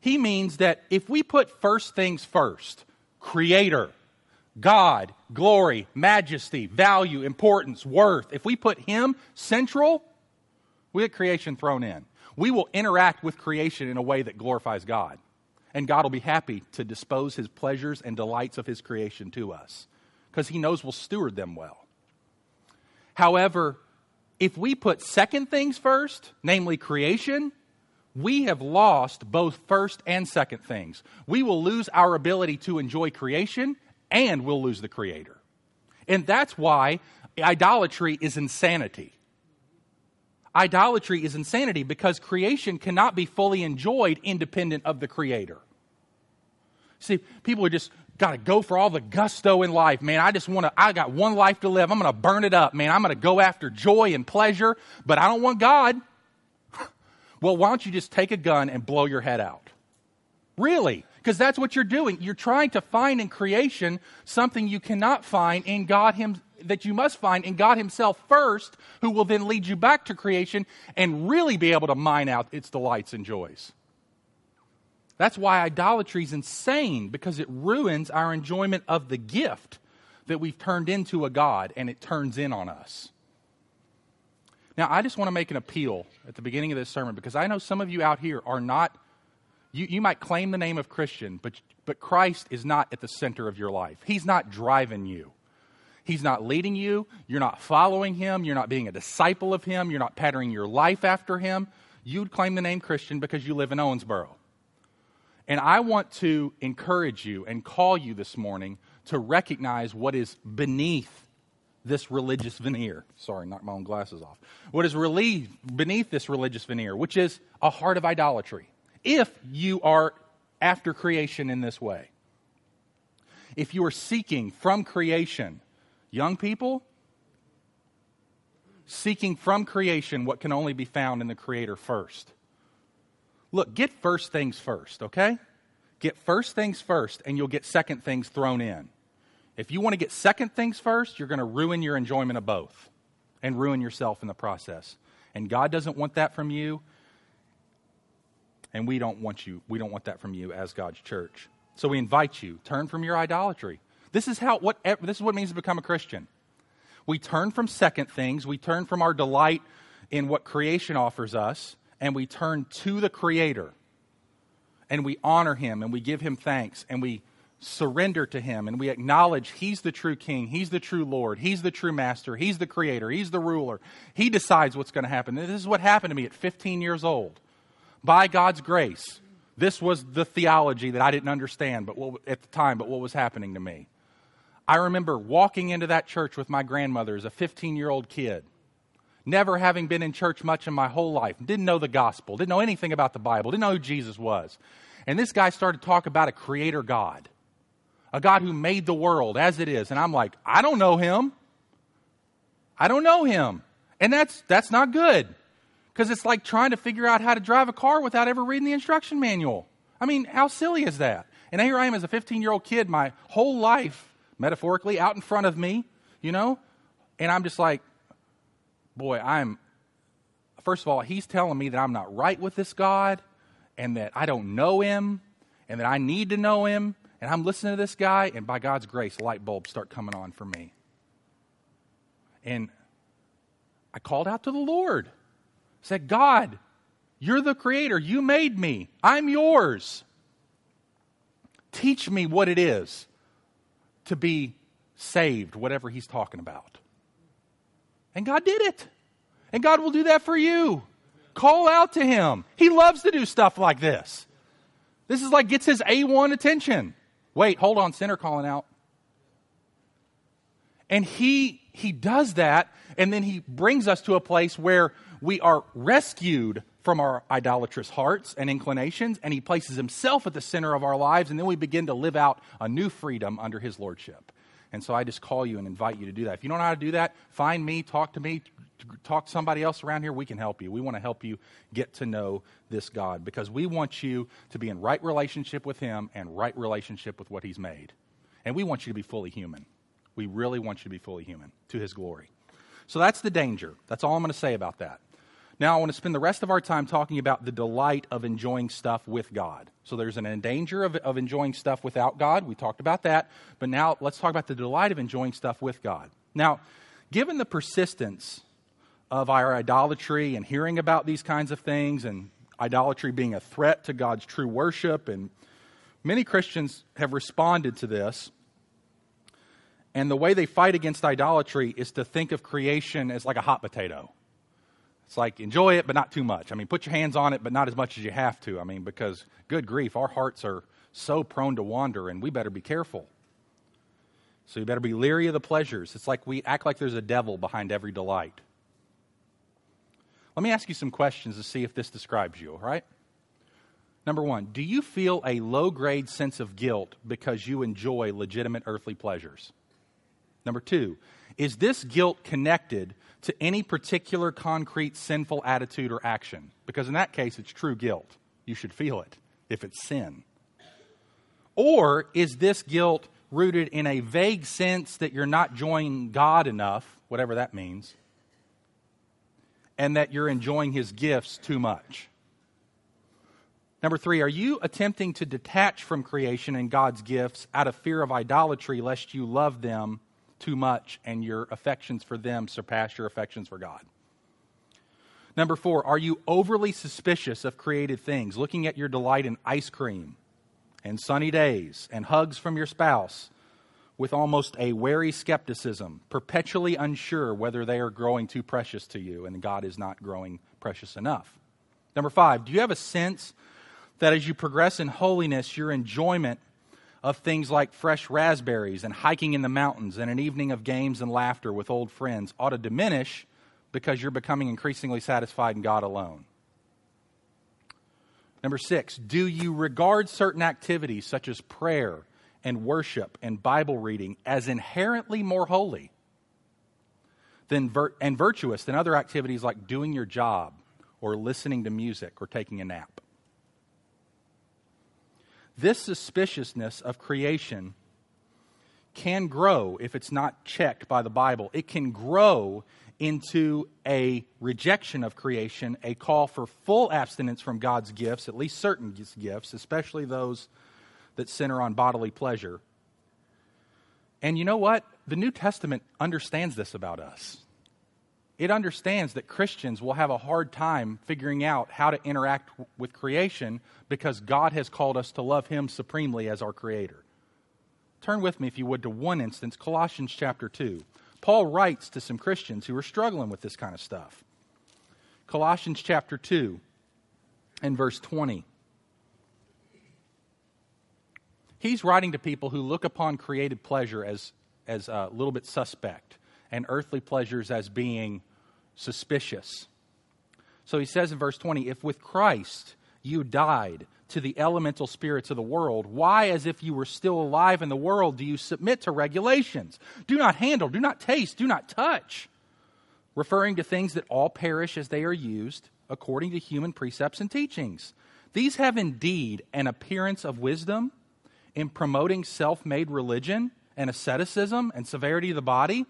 He means that if we put first things first, creator, God, glory, majesty, value, importance, worth, if we put him central, we get creation thrown in. We will interact with creation in a way that glorifies God. And God will be happy to dispose his pleasures and delights of his creation to us because he knows we'll steward them well. However, if we put second things first, namely creation, we have lost both first and second things. We will lose our ability to enjoy creation and we'll lose the Creator. And that's why idolatry is insanity. Idolatry is insanity because creation cannot be fully enjoyed independent of the Creator. See, people are just got to go for all the gusto in life, man. I just want to, I got one life to live. I'm going to burn it up, man. I'm going to go after joy and pleasure, but I don't want God. well, why don't you just take a gun and blow your head out? Really? Because that's what you're doing. You're trying to find in creation something you cannot find in God Him that you must find in God Himself first, who will then lead you back to creation and really be able to mine out its delights and joys. That's why idolatry is insane because it ruins our enjoyment of the gift that we've turned into a God and it turns in on us. Now, I just want to make an appeal at the beginning of this sermon because I know some of you out here are not you, you might claim the name of Christian, but, but Christ is not at the center of your life. He's not driving you. He's not leading you. You're not following him. You're not being a disciple of him. You're not patterning your life after him. You'd claim the name Christian because you live in Owensboro. And I want to encourage you and call you this morning to recognize what is beneath this religious veneer. Sorry, knocked my own glasses off. What is relieved beneath this religious veneer, which is a heart of idolatry if you are after creation in this way. If you are seeking from creation, young people, seeking from creation what can only be found in the Creator first. Look, get first things first, okay? Get first things first, and you'll get second things thrown in. If you want to get second things first, you're going to ruin your enjoyment of both and ruin yourself in the process. And God doesn't want that from you. And we don't want you, we don't want that from you as God's church. So we invite you, turn from your idolatry. This is how what this is what it means to become a Christian. We turn from second things, we turn from our delight in what creation offers us, and we turn to the Creator. And we honor Him and we give Him thanks and we surrender to Him and we acknowledge He's the true King, He's the true Lord, He's the true Master, He's the Creator, He's the ruler. He decides what's going to happen. This is what happened to me at 15 years old by God's grace, this was the theology that I didn't understand but what, at the time, but what was happening to me. I remember walking into that church with my grandmother as a 15 year old kid, never having been in church much in my whole life, didn't know the gospel, didn't know anything about the Bible, didn't know who Jesus was. And this guy started to talk about a creator God, a God who made the world as it is. And I'm like, I don't know him. I don't know him. And that's, that's not good. Because it's like trying to figure out how to drive a car without ever reading the instruction manual. I mean, how silly is that? And here I am as a 15 year old kid, my whole life, metaphorically, out in front of me, you know? And I'm just like, boy, I'm, first of all, he's telling me that I'm not right with this God and that I don't know him and that I need to know him. And I'm listening to this guy, and by God's grace, light bulbs start coming on for me. And I called out to the Lord. said, God, you're the creator. You made me. I'm yours. Teach me what it is to be saved, whatever he's talking about. And God did it. And God will do that for you. Call out to him. He loves to do stuff like this. This is like gets his A1 attention. Wait, hold on, sinner calling out. And he he does that and then he brings us to a place where we are rescued from our idolatrous hearts and inclinations and he places himself at the center of our lives and then we begin to live out a new freedom under his lordship. And so I just call you and invite you to do that. If you don't know how to do that, find me, talk to me, talk to somebody else around here. We can help you. We want to help you get to know this God because we want you to be in right relationship with Him and right relationship with what He's made. And we want you to be fully human. We really want you to be fully human to His glory. So that's the danger. That's all I'm going to say about that. Now, I want to spend the rest of our time talking about the delight of enjoying stuff with God. So, there's an danger of, of enjoying stuff without God. We talked about that. But now, let's talk about the delight of enjoying stuff with God. Now, given the persistence of our idolatry and hearing about these kinds of things, and idolatry being a threat to God's true worship, and many Christians have responded to this. And the way they fight against idolatry is to think of creation as like a hot potato it's like enjoy it, but not too much. I mean, put your hands on it, but not as much as you have to. I mean, because good grief, our hearts are so prone to wander, and we better be careful. So you better be leery of the pleasures. It's like we act like there's a devil behind every delight. Let me ask you some questions to see if this describes you, all right? Number one, do you feel a low grade sense of guilt because you enjoy legitimate earthly pleasures? Number two, is this guilt connected to any particular concrete sinful attitude or action? Because in that case, it's true guilt. You should feel it if it's sin. Or is this guilt rooted in a vague sense that you're not enjoying God enough, whatever that means, and that you're enjoying His gifts too much? Number three, are you attempting to detach from creation and God's gifts out of fear of idolatry, lest you love them too much and your affections for them surpass your affections for God. Number four, are you overly suspicious of created things, looking at your delight in ice cream and sunny days and hugs from your spouse with almost a wary skepticism, perpetually unsure whether they are growing too precious to you and God is not growing precious enough? Number five, do you have a sense that as you progress in holiness, your enjoyment of things like fresh raspberries and hiking in the mountains and an evening of games and laughter with old friends ought to diminish because you're becoming increasingly satisfied in God alone. Number six, do you regard certain activities such as prayer and worship and Bible reading as inherently more holy than vir- and virtuous than other activities like doing your job or listening to music or taking a nap? This suspiciousness of creation can grow if it's not checked by the Bible. It can grow into a rejection of creation, a call for full abstinence from God's gifts, at least certain gifts, especially those that center on bodily pleasure. And you know what? The New Testament understands this about us it understands that Christians will have a hard time figuring out how to interact with creation because God has called us to love Him supremely as our Creator. Turn with me, if you would, to one instance, Colossians chapter 2. Paul writes to some Christians who are struggling with this kind of stuff. Colossians chapter 2 and verse 20. He's writing to people who look upon created pleasure as, as a little bit suspect and earthly pleasures as being suspicious. So he says in verse 20, If with Christ you died to the elemental spirits of the world, why, as if you were still alive in the world, do you submit to regulations? Do not handle, do not taste, do not touch, referring to things that all perish as they are used according to human precepts and teachings. These have indeed an appearance of wisdom in promoting self made religion and asceticism and severity of the body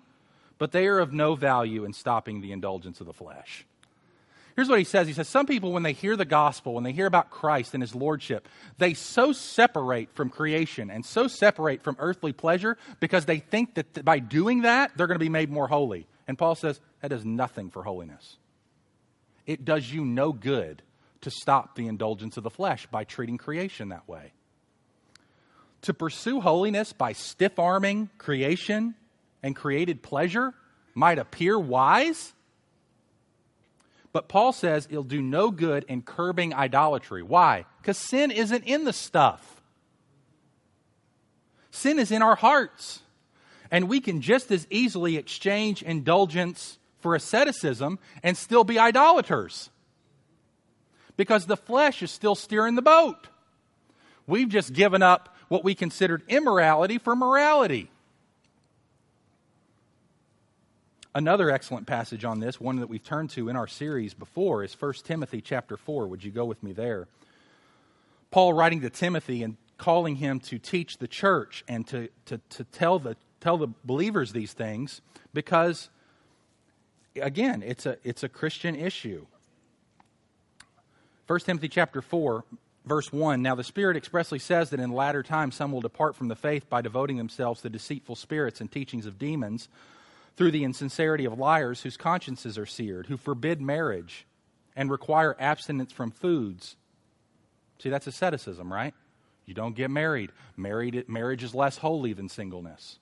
but they are of no value in stopping the indulgence of the flesh. Here's what he says He says, Some people, when they hear the gospel, when they hear about Christ and his lordship, they so separate from creation and so separate from earthly pleasure because they think that by doing that, they're going to be made more holy And Paul says that does nothing for holiness. It does you no good to stop the indulgence of the flesh by treating creation that way. To pursue holiness by stiff arming creation and created pleasure might appear wise, but Paul says it'll do no good in curbing idolatry. Why? Because sin isn't in the stuff, sin is in our hearts. And we can just as easily exchange indulgence for asceticism and still be idolaters. Because the flesh is still steering the boat. We've just given up what we considered immorality for morality. Another excellent passage on this, one that we've turned to in our series before, is 1 Timothy chapter 4. Would you go with me there? Paul writing to Timothy and calling him to teach the church and to, to, to tell, the, tell the believers these things because, again, it's a, it's a Christian issue. 1 Timothy chapter 4, verse 1 Now the Spirit expressly says that in latter times some will depart from the faith by devoting themselves to deceitful spirits and teachings of demons through the insincerity of liars whose consciences are seared, who forbid marriage and require abstinence from foods. See, that's asceticism, right? You don't get married. married. Marriage is less holy than singleness.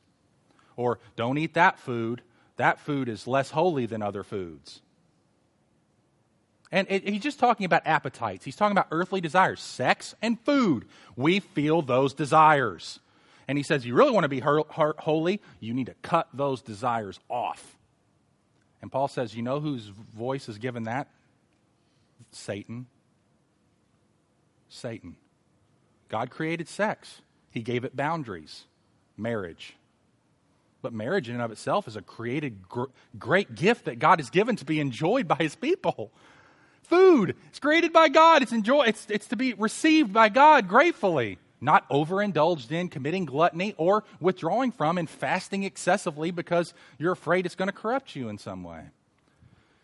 Or don't eat that food. That food is less holy than other foods. And it, he's just talking about appetites. He's talking about earthly desires, sex and food. We feel those desires. And he says, You really want to be holy? You need to cut those desires off. And Paul says, You know whose voice is given that? Satan. Satan. God created sex, He gave it boundaries, marriage. But marriage, in and of itself, is a created gr- great gift that God has given to be enjoyed by His people. Food, it's created by God, it's, enjoy- it's, it's to be received by God gratefully not overindulged in committing gluttony or withdrawing from and fasting excessively because you're afraid it's going to corrupt you in some way.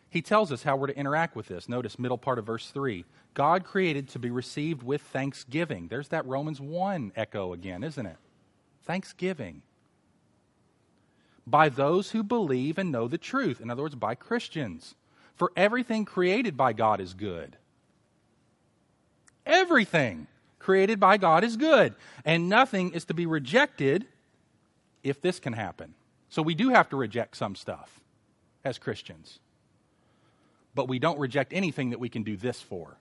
He tells us how we're to interact with this. Notice middle part of verse 3. God created to be received with thanksgiving. There's that Romans 1 echo again, isn't it? Thanksgiving. By those who believe and know the truth. In other words, by Christians. For everything created by God is good. Everything created by God is good, and nothing is to be rejected if this can happen. So we do have to reject some stuff as Christians, but we don't reject anything that we can do this for.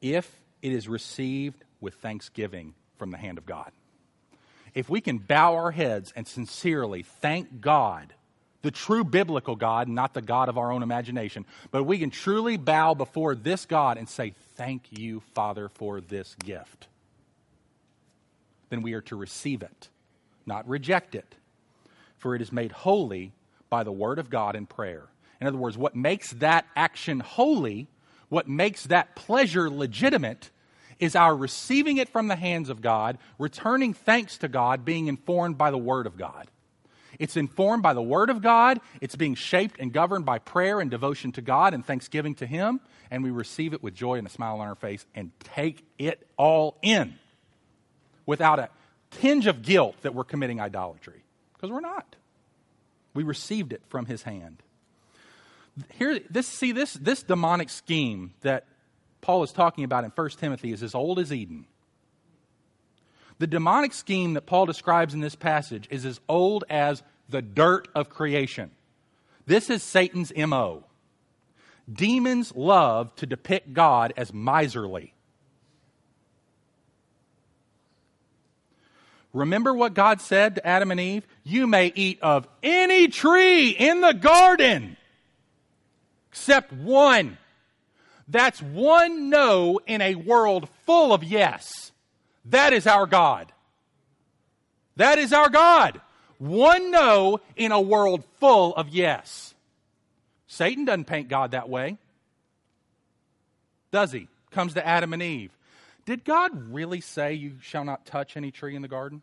If it is received with thanksgiving from the hand of God. If we can bow our heads and sincerely thank God the true biblical God, not the God of our own imagination. But we can truly bow before this God and say, Thank you, Father, for this gift. Then we are to receive it, not reject it. For it is made holy by the word of God in prayer. In other words, what makes that action holy, what makes that pleasure legitimate, is our receiving it from the hands of God, returning thanks to God, being informed by the Word of God. It's informed by the Word of God. It's being shaped and governed by prayer and devotion to God and thanksgiving to Him. And we receive it with joy and a smile on our face and take it all in without a tinge of guilt that we're committing idolatry. Because we're not. We received it from His hand. Here, this, see, this, this demonic scheme that Paul is talking about in 1 Timothy is as old as Eden. The demonic scheme that Paul describes in this passage is as old as the dirt of creation. This is Satan's MO. Demons love to depict God as miserly. Remember what God said to Adam and Eve? You may eat of any tree in the garden except one. That's one no in a world full of yes. That is our God. That is our God. One no in a world full of yes. Satan doesn't paint God that way, does he? Comes to Adam and Eve. Did God really say, You shall not touch any tree in the garden?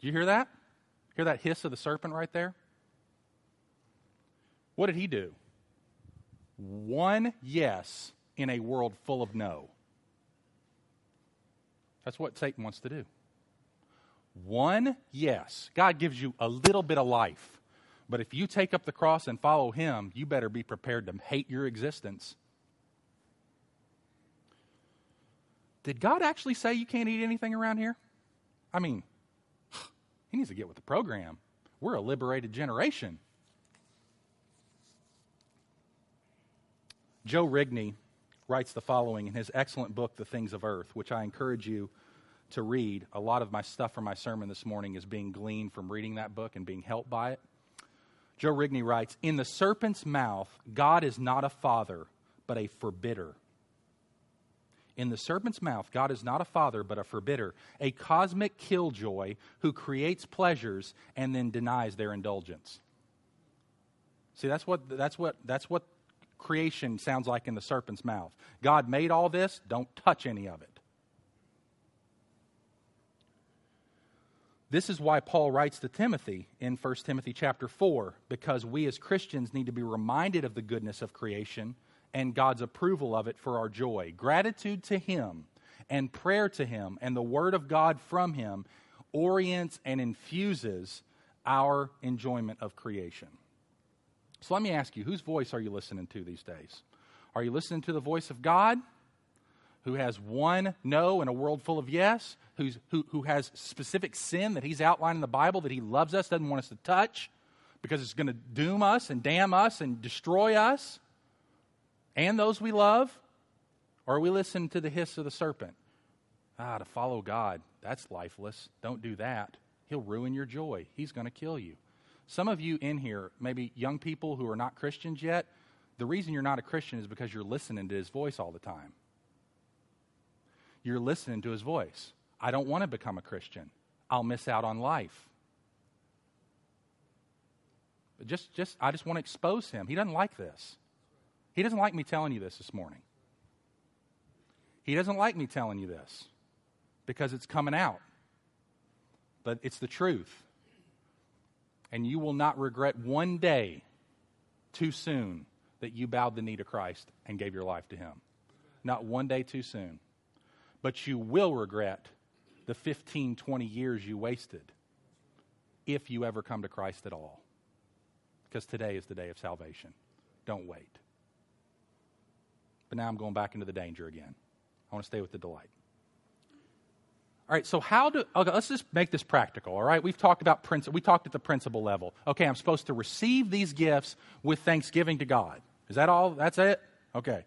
Do you hear that? Hear that hiss of the serpent right there? What did he do? One yes in a world full of no. That's what Satan wants to do. One, yes. God gives you a little bit of life. But if you take up the cross and follow Him, you better be prepared to hate your existence. Did God actually say you can't eat anything around here? I mean, He needs to get with the program. We're a liberated generation. Joe Rigney writes the following in his excellent book, The Things of Earth, which I encourage you to read. A lot of my stuff from my sermon this morning is being gleaned from reading that book and being helped by it. Joe Rigney writes In the serpent's mouth, God is not a father, but a forbidder. In the serpent's mouth, God is not a father, but a forbidder, a cosmic killjoy who creates pleasures and then denies their indulgence. See, that's what, that's what, that's what creation sounds like in the serpent's mouth. God made all this, don't touch any of it. This is why Paul writes to Timothy in 1 Timothy chapter 4, because we as Christians need to be reminded of the goodness of creation and God's approval of it for our joy. Gratitude to Him and prayer to Him and the Word of God from Him orients and infuses our enjoyment of creation. So let me ask you, whose voice are you listening to these days? Are you listening to the voice of God, who has one no in a world full of yes, who's, who, who has specific sin that he's outlined in the Bible that he loves us, doesn't want us to touch because it's going to doom us and damn us and destroy us and those we love? Or we listening to the hiss of the serpent? Ah, to follow God, that's lifeless. Don't do that. He'll ruin your joy, He's going to kill you. Some of you in here, maybe young people who are not Christians yet, the reason you're not a Christian is because you're listening to his voice all the time. You're listening to his voice. I don't want to become a Christian. I'll miss out on life. But just, just, I just want to expose him. He doesn't like this. He doesn't like me telling you this this morning. He doesn't like me telling you this because it's coming out. But it's the truth and you will not regret one day too soon that you bowed the knee to Christ and gave your life to Him. Not one day too soon. But you will regret the 15, 20 years you wasted if you ever come to Christ at all. Because today is the day of salvation. Don't wait. But now I'm going back into the danger again. I want to stay with the delight. All right, so how do, okay, let's just make this practical, all right? We've talked about, principle. we talked at the principle level. Okay, I'm supposed to receive these gifts with thanksgiving to God. Is that all? That's it? Okay.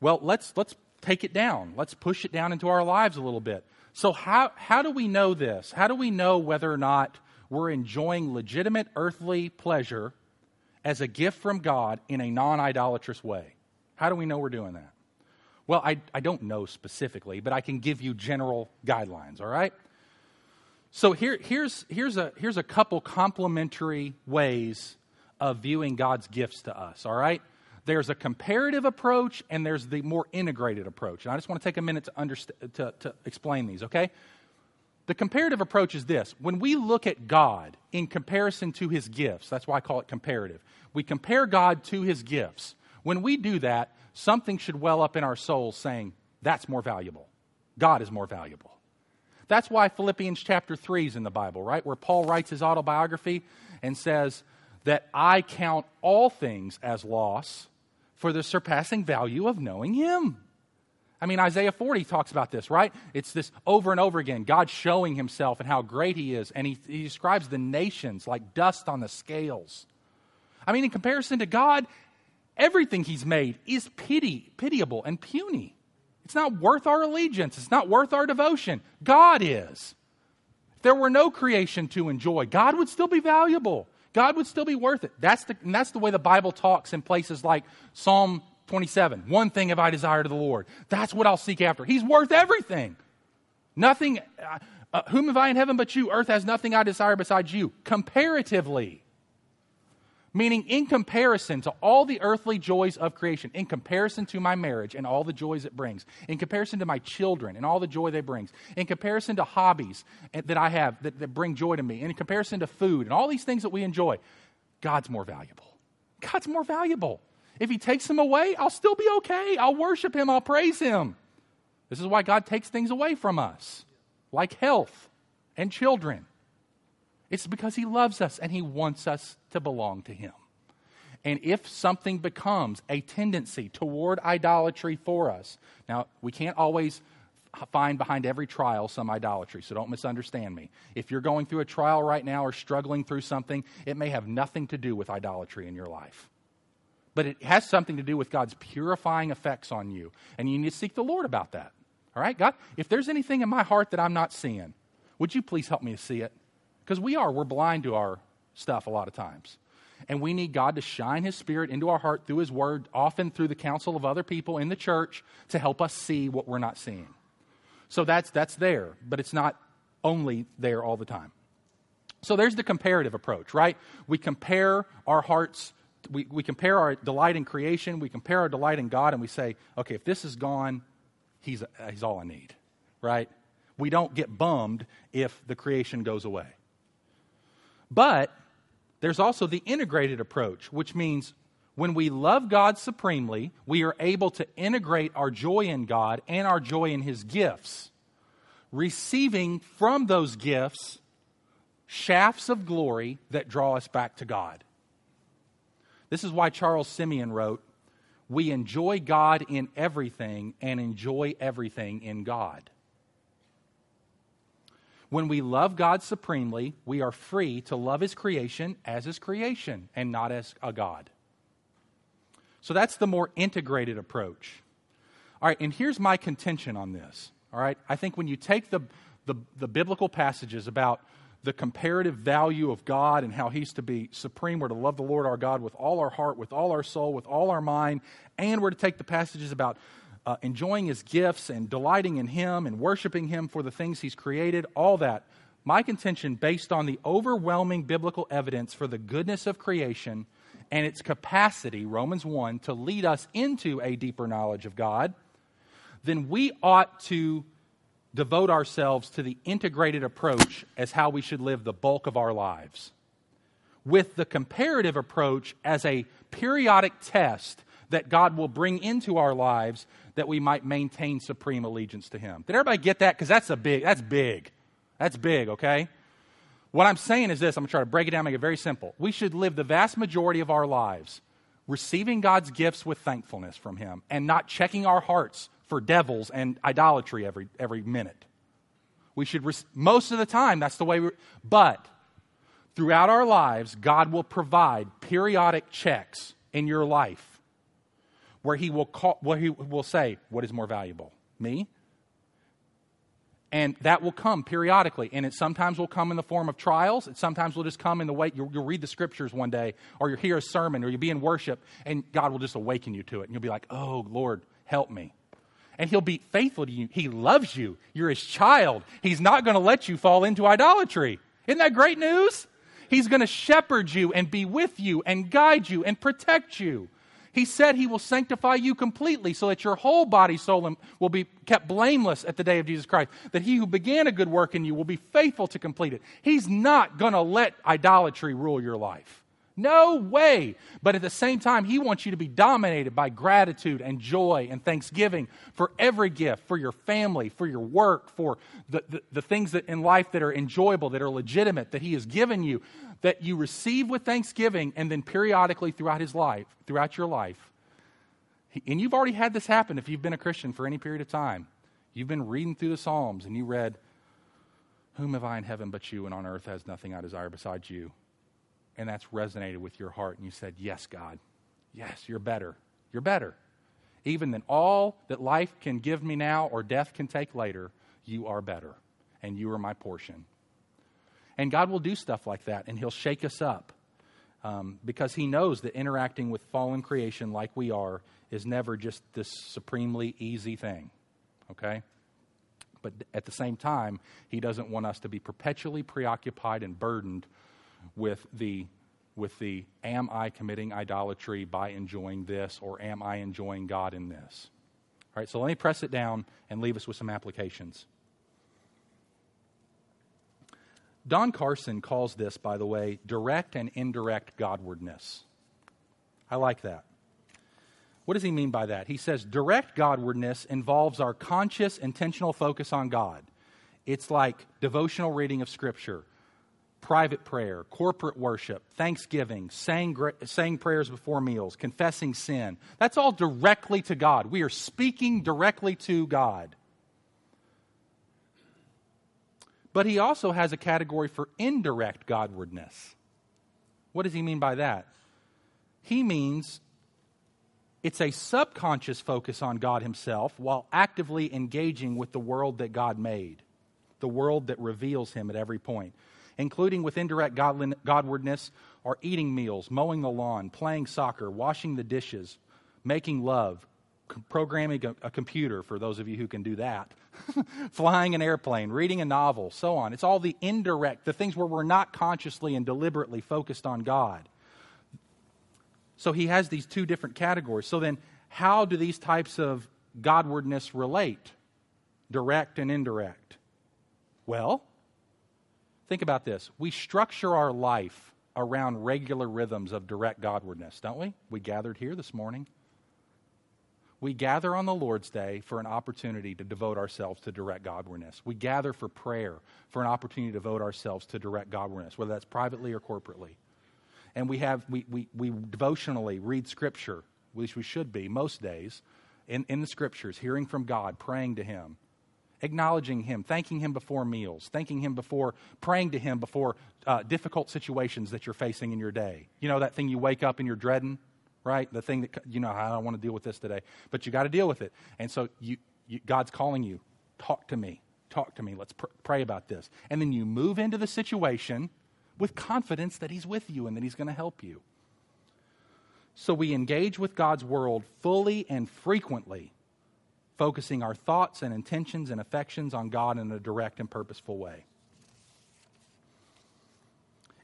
Well, let's, let's take it down. Let's push it down into our lives a little bit. So, how, how do we know this? How do we know whether or not we're enjoying legitimate earthly pleasure as a gift from God in a non idolatrous way? How do we know we're doing that? Well, I, I don't know specifically, but I can give you general guidelines, all right? So here, here's, here's, a, here's a couple complementary ways of viewing God's gifts to us, all right? There's a comparative approach and there's the more integrated approach. And I just want to take a minute to, underst- to, to explain these, okay? The comparative approach is this when we look at God in comparison to his gifts, that's why I call it comparative. We compare God to his gifts. When we do that, something should well up in our souls saying, that's more valuable. God is more valuable. That's why Philippians chapter 3 is in the Bible, right? Where Paul writes his autobiography and says that I count all things as loss for the surpassing value of knowing him. I mean, Isaiah 40 talks about this, right? It's this over and over again God showing himself and how great he is. And he, he describes the nations like dust on the scales. I mean, in comparison to God, Everything he's made is pity, pitiable and puny. It's not worth our allegiance. It's not worth our devotion. God is. If there were no creation to enjoy, God would still be valuable. God would still be worth it. That's the, that's the way the Bible talks in places like Psalm 27. One thing have I desired of the Lord. That's what I'll seek after. He's worth everything. Nothing, uh, uh, whom have I in heaven but you? Earth has nothing I desire besides you. Comparatively. Meaning, in comparison to all the earthly joys of creation, in comparison to my marriage and all the joys it brings, in comparison to my children and all the joy they bring, in comparison to hobbies that I have that, that bring joy to me, in comparison to food and all these things that we enjoy, God's more valuable. God's more valuable. If He takes them away, I'll still be okay. I'll worship Him, I'll praise Him. This is why God takes things away from us, like health. and children. It's because He loves us and He wants us to belong to Him. And if something becomes a tendency toward idolatry for us, now we can't always find behind every trial some idolatry, so don't misunderstand me. If you're going through a trial right now or struggling through something, it may have nothing to do with idolatry in your life. But it has something to do with God's purifying effects on you. And you need to seek the Lord about that. All right, God, if there's anything in my heart that I'm not seeing, would you please help me to see it? Because we are, we're blind to our stuff a lot of times. And we need God to shine His Spirit into our heart through His Word, often through the counsel of other people in the church, to help us see what we're not seeing. So that's, that's there, but it's not only there all the time. So there's the comparative approach, right? We compare our hearts, we, we compare our delight in creation, we compare our delight in God, and we say, okay, if this is gone, he's, he's all I need, right? We don't get bummed if the creation goes away. But there's also the integrated approach, which means when we love God supremely, we are able to integrate our joy in God and our joy in His gifts, receiving from those gifts shafts of glory that draw us back to God. This is why Charles Simeon wrote, We enjoy God in everything and enjoy everything in God. When we love God supremely, we are free to love His creation as His creation and not as a God. So that's the more integrated approach. All right, and here's my contention on this. All right, I think when you take the, the, the biblical passages about the comparative value of God and how He's to be supreme. We're to love the Lord our God with all our heart, with all our soul, with all our mind. And we're to take the passages about uh, enjoying his gifts and delighting in him and worshiping him for the things he's created, all that. My contention, based on the overwhelming biblical evidence for the goodness of creation and its capacity, Romans 1, to lead us into a deeper knowledge of God, then we ought to devote ourselves to the integrated approach as how we should live the bulk of our lives, with the comparative approach as a periodic test that God will bring into our lives that we might maintain supreme allegiance to Him. Did everybody get that? Because that's a big, that's big. That's big, okay? What I'm saying is this I'm going to try to break it down, make it very simple. We should live the vast majority of our lives receiving God's gifts with thankfulness from Him and not checking our hearts for devils and idolatry every, every minute. We should, most of the time, that's the way we, but throughout our lives, God will provide periodic checks in your life where he will call, where he will say, "What is more valuable, me?" And that will come periodically, and it sometimes will come in the form of trials. It sometimes will just come in the way you'll, you'll read the scriptures one day, or you'll hear a sermon, or you'll be in worship, and God will just awaken you to it, and you'll be like, "Oh Lord, help me." and he'll be faithful to you. He loves you. You're his child. He's not going to let you fall into idolatry. Isn't that great news? He's going to shepherd you and be with you and guide you and protect you. He said he will sanctify you completely so that your whole body, soul, and will be kept blameless at the day of Jesus Christ. That he who began a good work in you will be faithful to complete it. He's not going to let idolatry rule your life. No way. But at the same time, he wants you to be dominated by gratitude and joy and thanksgiving for every gift, for your family, for your work, for the, the, the, things that in life that are enjoyable, that are legitimate, that he has given you that you receive with thanksgiving and then periodically throughout his life, throughout your life. And you've already had this happen if you've been a Christian for any period of time. You've been reading through the Psalms and you read, Whom have I in heaven but you, and on earth has nothing I desire besides you? And that's resonated with your heart, and you said, Yes, God. Yes, you're better. You're better. Even than all that life can give me now or death can take later, you are better, and you are my portion. And God will do stuff like that, and He'll shake us up um, because He knows that interacting with fallen creation like we are is never just this supremely easy thing. Okay? But at the same time, He doesn't want us to be perpetually preoccupied and burdened with the with the am I committing idolatry by enjoying this or am I enjoying God in this? All right, so let me press it down and leave us with some applications. Don Carson calls this, by the way, direct and indirect Godwardness. I like that. What does he mean by that? He says direct Godwardness involves our conscious, intentional focus on God. It's like devotional reading of Scripture, private prayer, corporate worship, thanksgiving, saying, saying prayers before meals, confessing sin. That's all directly to God. We are speaking directly to God. But he also has a category for indirect Godwardness. What does he mean by that? He means it's a subconscious focus on God Himself while actively engaging with the world that God made, the world that reveals Him at every point, including with indirect Godwardness are eating meals, mowing the lawn, playing soccer, washing the dishes, making love, programming a, computer, for those of you who can do that, flying an airplane, reading a novel, so on. It's all the indirect, the things where we're not consciously and deliberately focused on God. So he has these two different categories. So then, how do these types of Godwardness relate? Direct and indirect. Well, think about this. We structure our life around regular rhythms of direct Godwardness, don't we? We gathered here this morning. We gather on the Lord's Day for an opportunity to devote ourselves to direct Godwardness. We gather for prayer for an opportunity to devote ourselves to direct Godwardness, whether that's privately or corporately and we have we, we, we devotionally read scripture which we should be most days in, in the scriptures hearing from god praying to him acknowledging him thanking him before meals thanking him before praying to him before uh, difficult situations that you're facing in your day. You know that thing you wake up and you're dreading right? The thing that you know i don't want to deal with this today but you got to deal with it. And so you, you, god's calling you talk to me talk to me let's pr- pray about this. And then you move into the situation with confidence that He's with you and that He's going to help you. So we engage with God's world fully and frequently, focusing our thoughts and intentions and affections on God in a direct and purposeful way.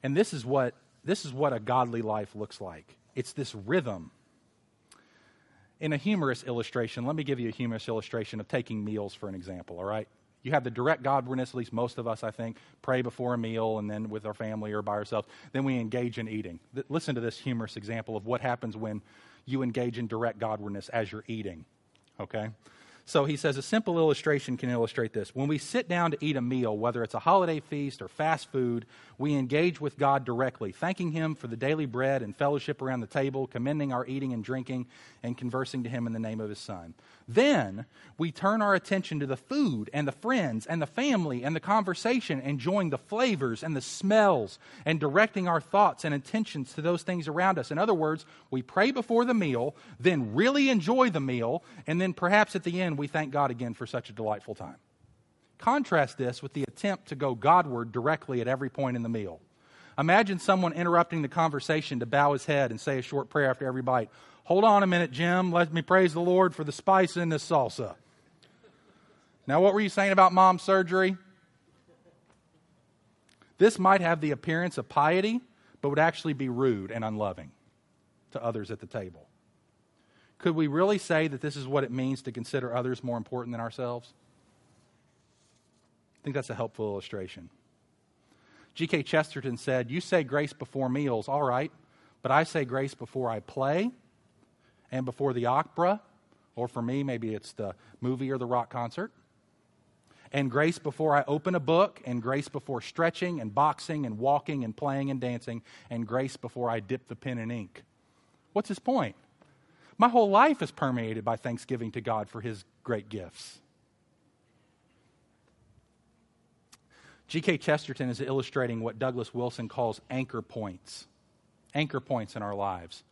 And this is what this is what a godly life looks like. It's this rhythm. In a humorous illustration, let me give you a humorous illustration of taking meals for an example, all right? You have the direct Godwardness, at least most of us, I think, pray before a meal and then with our family or by ourselves. Then we engage in eating. Listen to this humorous example of what happens when you engage in direct Godwardness as you're eating. Okay? So he says a simple illustration can illustrate this. When we sit down to eat a meal, whether it's a holiday feast or fast food, we engage with God directly, thanking Him for the daily bread and fellowship around the table, commending our eating and drinking, and conversing to Him in the name of His Son. Then we turn our attention to the food and the friends and the family and the conversation, enjoying the flavors and the smells and directing our thoughts and intentions to those things around us. In other words, we pray before the meal, then really enjoy the meal, and then perhaps at the end we thank God again for such a delightful time. Contrast this with the attempt to go Godward directly at every point in the meal. Imagine someone interrupting the conversation to bow his head and say a short prayer after every bite. Hold on a minute, Jim. Let me praise the Lord for the spice in this salsa. Now, what were you saying about mom's surgery? This might have the appearance of piety, but would actually be rude and unloving to others at the table. Could we really say that this is what it means to consider others more important than ourselves? I think that's a helpful illustration. G.K. Chesterton said, You say grace before meals, all right, but I say grace before I play and before the opera, or for me, maybe it's the movie or the rock concert. And grace before I open a book, and grace before stretching and boxing and walking and playing and dancing, and grace before I dip the pen in ink. What's his point? My whole life is permeated by thanksgiving to God for his great gifts. G.K. Chesterton is illustrating what Douglas Wilson calls anchor points. Anchor points in our lives.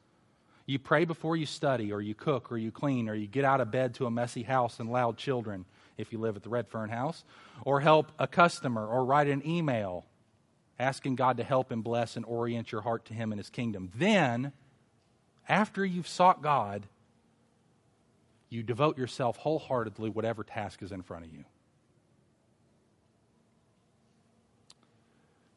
You pray before you study, or you cook, or you clean, or you get out of bed to a messy house and loud children, if you live at the Redfern house, or help a customer, or write an email asking God to help and bless and orient your heart to Him and His kingdom. Then after you've sought God, you devote yourself wholeheartedly whatever task is in front of you.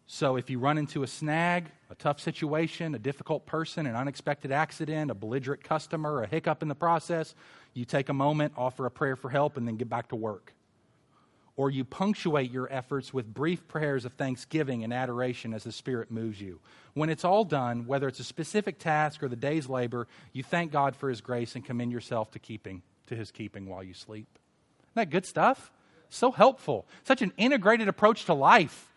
So if you run into a snag, a tough situation, a difficult person, an unexpected accident, a belligerent customer, a hiccup in the process, you take a moment, offer a prayer for help, and then get back to work or you punctuate your efforts with brief prayers of thanksgiving and adoration as the Spirit moves you. When it's all done, whether it's a specific task or the day's labor, you thank God for His grace and commend yourself to keeping, to His keeping while you sleep. Isn't that good stuff? So helpful. Such an integrated approach to life.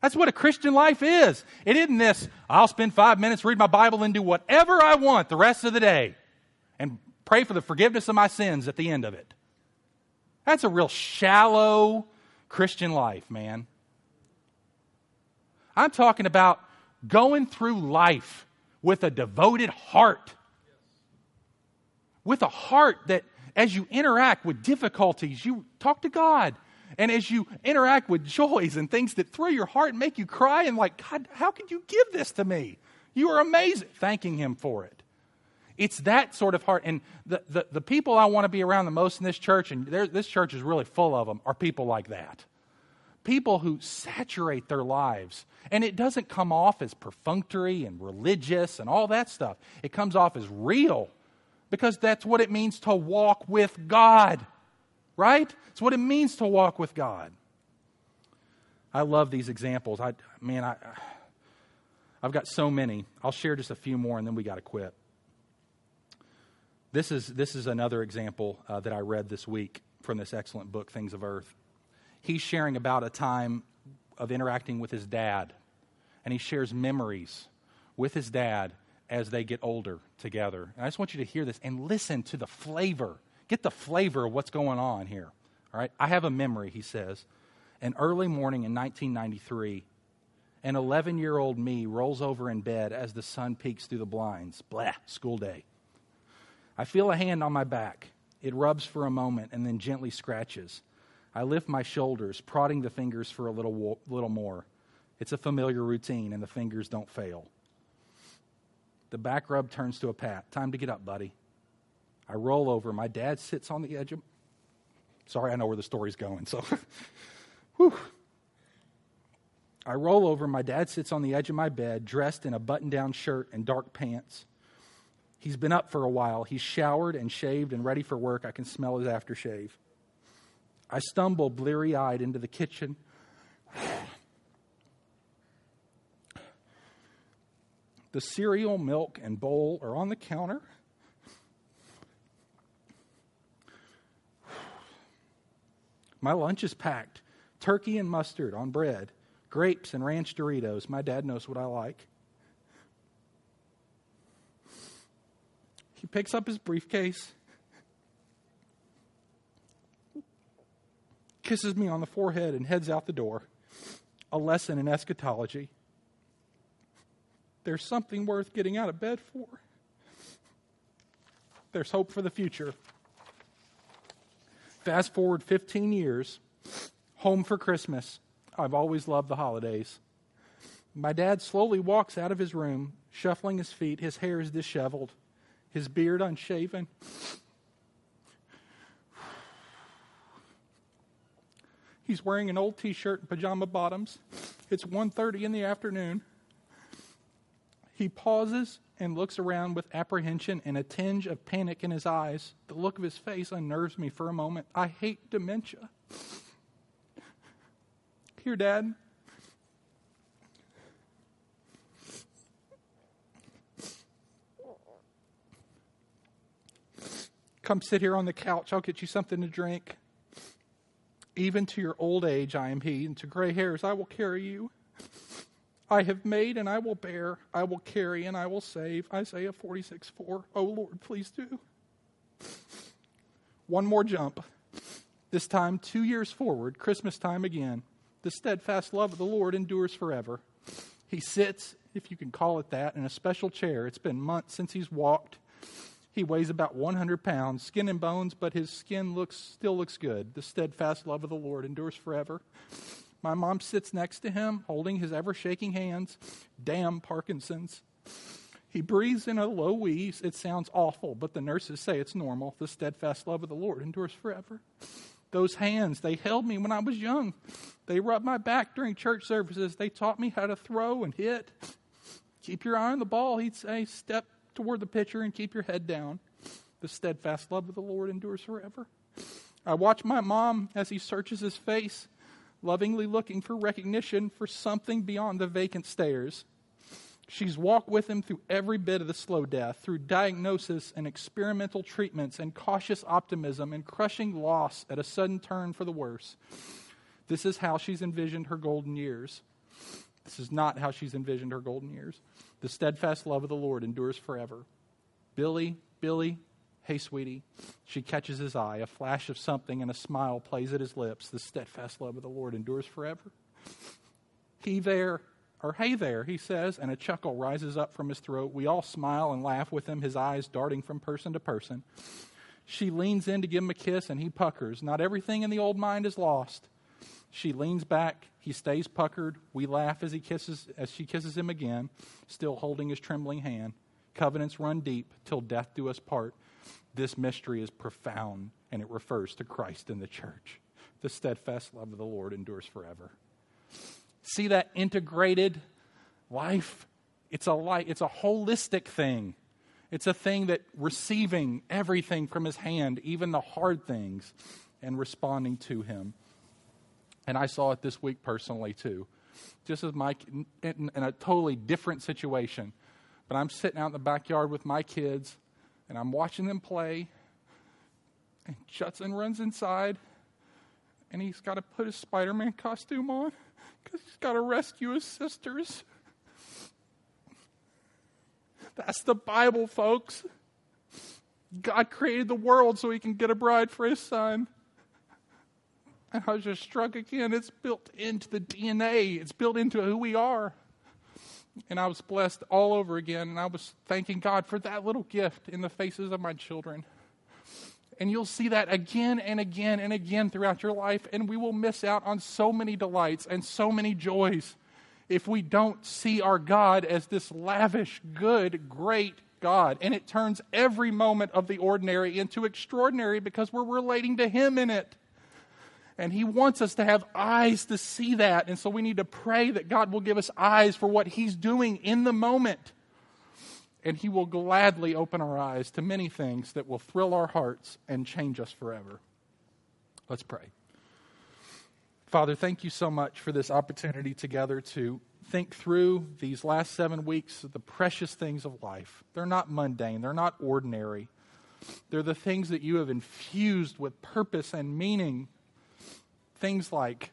That's what a Christian life is. It isn't this, I'll spend five minutes, read my Bible, and do whatever I want the rest of the day and pray for the forgiveness of my sins at the end of it. That's a real shallow Christian life, man. I'm talking about going through life with a devoted heart. With a heart that, as you interact with difficulties, you talk to God. And as you interact with joys and things that thrill your heart and make you cry, and like, God, how could you give this to me? You are amazing. Thanking Him for it. It's that sort of heart. And the, the, the people I want to be around the most in this church, and this church is really full of them, are people like that. People who saturate their lives. And it doesn't come off as perfunctory and religious and all that stuff. It comes off as real because that's what it means to walk with God, right? It's what it means to walk with God. I love these examples. I, man, I, I've got so many. I'll share just a few more and then we got to quit. This is, this is another example uh, that I read this week from this excellent book, Things of Earth. He's sharing about a time of interacting with his dad, and he shares memories with his dad as they get older together. And I just want you to hear this and listen to the flavor. Get the flavor of what's going on here. All right? I have a memory, he says. An early morning in 1993, an 11 year old me rolls over in bed as the sun peeks through the blinds. Blah, school day. I feel a hand on my back. It rubs for a moment and then gently scratches. I lift my shoulders, prodding the fingers for a little, little more. It's a familiar routine, and the fingers don't fail. The back rub turns to a pat. Time to get up, buddy. I roll over. My dad sits on the edge of. Sorry, I know where the story's going. So, whew. I roll over. My dad sits on the edge of my bed, dressed in a button down shirt and dark pants. He's been up for a while. He's showered and shaved and ready for work. I can smell his aftershave. I stumble bleary eyed into the kitchen. The cereal, milk, and bowl are on the counter. My lunch is packed turkey and mustard on bread, grapes and ranch Doritos. My dad knows what I like. He picks up his briefcase, kisses me on the forehead, and heads out the door. A lesson in eschatology. There's something worth getting out of bed for. There's hope for the future. Fast forward 15 years, home for Christmas. I've always loved the holidays. My dad slowly walks out of his room, shuffling his feet. His hair is disheveled his beard unshaven. He's wearing an old t-shirt and pajama bottoms. It's 1:30 in the afternoon. He pauses and looks around with apprehension and a tinge of panic in his eyes. The look of his face unnerves me for a moment. I hate dementia. Here, Dad, Come sit here on the couch. I'll get you something to drink. Even to your old age, I am He, and to gray hairs, I will carry you. I have made and I will bear, I will carry and I will save. Isaiah 46 4. Oh Lord, please do. One more jump. This time, two years forward, Christmas time again. The steadfast love of the Lord endures forever. He sits, if you can call it that, in a special chair. It's been months since he's walked. He weighs about 100 pounds, skin and bones, but his skin looks, still looks good. The steadfast love of the Lord endures forever. My mom sits next to him, holding his ever shaking hands. Damn Parkinson's. He breathes in a low wheeze. It sounds awful, but the nurses say it's normal. The steadfast love of the Lord endures forever. Those hands, they held me when I was young. They rubbed my back during church services. They taught me how to throw and hit. Keep your eye on the ball, he'd say. Step toward the pitcher and keep your head down. The steadfast love of the Lord endures forever. I watch my mom as he searches his face, lovingly looking for recognition for something beyond the vacant stares. She's walked with him through every bit of the slow death, through diagnosis and experimental treatments and cautious optimism and crushing loss at a sudden turn for the worse. This is how she's envisioned her golden years. This is not how she's envisioned her golden years. The steadfast love of the Lord endures forever. Billy, Billy, hey, sweetie. She catches his eye. A flash of something and a smile plays at his lips. The steadfast love of the Lord endures forever. He there, or hey there, he says, and a chuckle rises up from his throat. We all smile and laugh with him, his eyes darting from person to person. She leans in to give him a kiss, and he puckers. Not everything in the old mind is lost. She leans back. He stays puckered. We laugh as he kisses as she kisses him again, still holding his trembling hand. Covenants run deep till death do us part. This mystery is profound, and it refers to Christ and the church. The steadfast love of the Lord endures forever. See that integrated life? It's a light, it's a holistic thing. It's a thing that receiving everything from his hand, even the hard things, and responding to him. And I saw it this week personally too. Just as Mike, in, in a totally different situation. But I'm sitting out in the backyard with my kids, and I'm watching them play. And Judson runs inside, and he's got to put his Spider Man costume on because he's got to rescue his sisters. That's the Bible, folks. God created the world so he can get a bride for his son. And I was just struck again. It's built into the DNA, it's built into who we are. And I was blessed all over again. And I was thanking God for that little gift in the faces of my children. And you'll see that again and again and again throughout your life. And we will miss out on so many delights and so many joys if we don't see our God as this lavish, good, great God. And it turns every moment of the ordinary into extraordinary because we're relating to Him in it. And He wants us to have eyes to see that. And so we need to pray that God will give us eyes for what He's doing in the moment. And He will gladly open our eyes to many things that will thrill our hearts and change us forever. Let's pray. Father, thank you so much for this opportunity together to think through these last seven weeks of the precious things of life. They're not mundane, they're not ordinary. They're the things that you have infused with purpose and meaning things like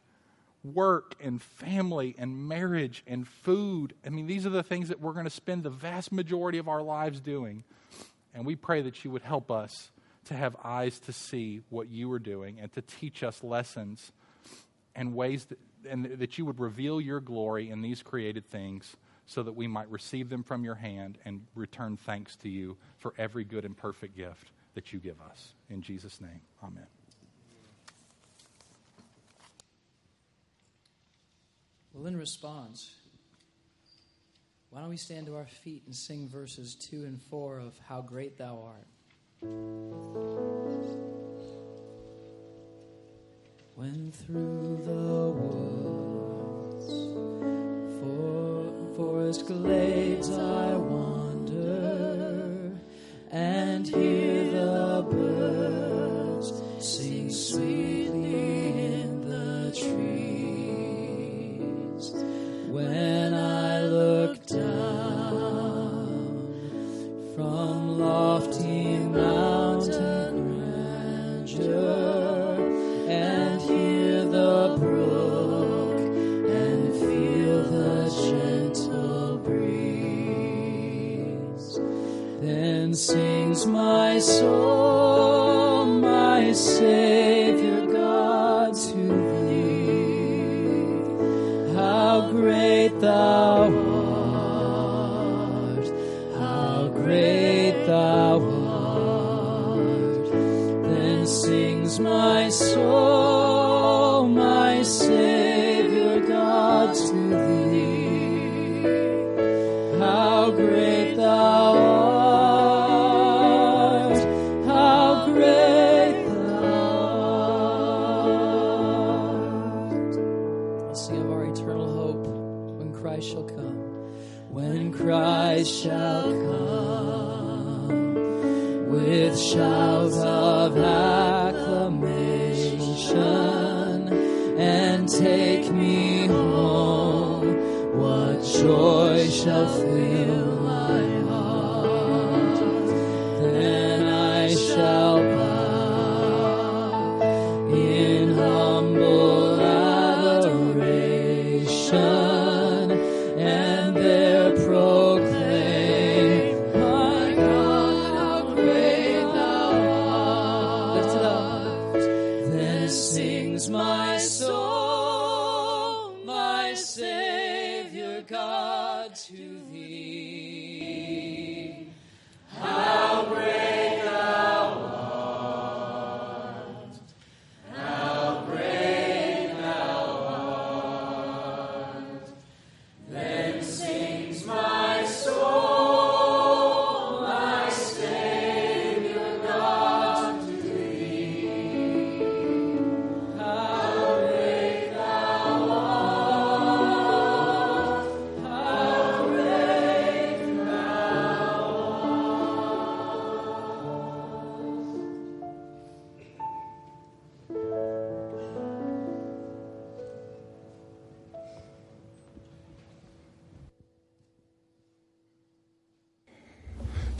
work and family and marriage and food. I mean, these are the things that we're going to spend the vast majority of our lives doing. And we pray that you would help us to have eyes to see what you are doing and to teach us lessons and ways that, and that you would reveal your glory in these created things so that we might receive them from your hand and return thanks to you for every good and perfect gift that you give us. In Jesus' name, amen. Well, in response, why don't we stand to our feet and sing verses 2 and 4 of How Great Thou Art? When through the woods, for, forest glades I wander and hear the birds sing sweetly in the trees. When I look down from lofty mountain grandeur and hear the brook and feel the gentle breeze, then sings my soul, my Savior God to thou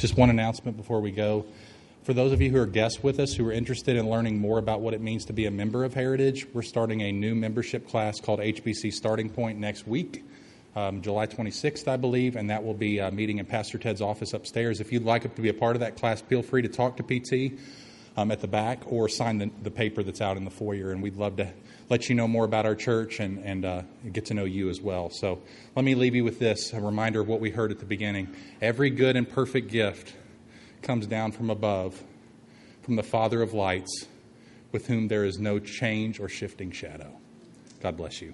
Just one announcement before we go. For those of you who are guests with us who are interested in learning more about what it means to be a member of Heritage, we're starting a new membership class called HBC Starting Point next week, um, July 26th, I believe, and that will be uh, meeting in Pastor Ted's office upstairs. If you'd like to be a part of that class, feel free to talk to PT um, at the back or sign the, the paper that's out in the foyer, and we'd love to let you know more about our church and, and uh, get to know you as well. So let me leave you with this a reminder of what we heard at the beginning. Every good and perfect gift comes down from above, from the Father of lights, with whom there is no change or shifting shadow. God bless you.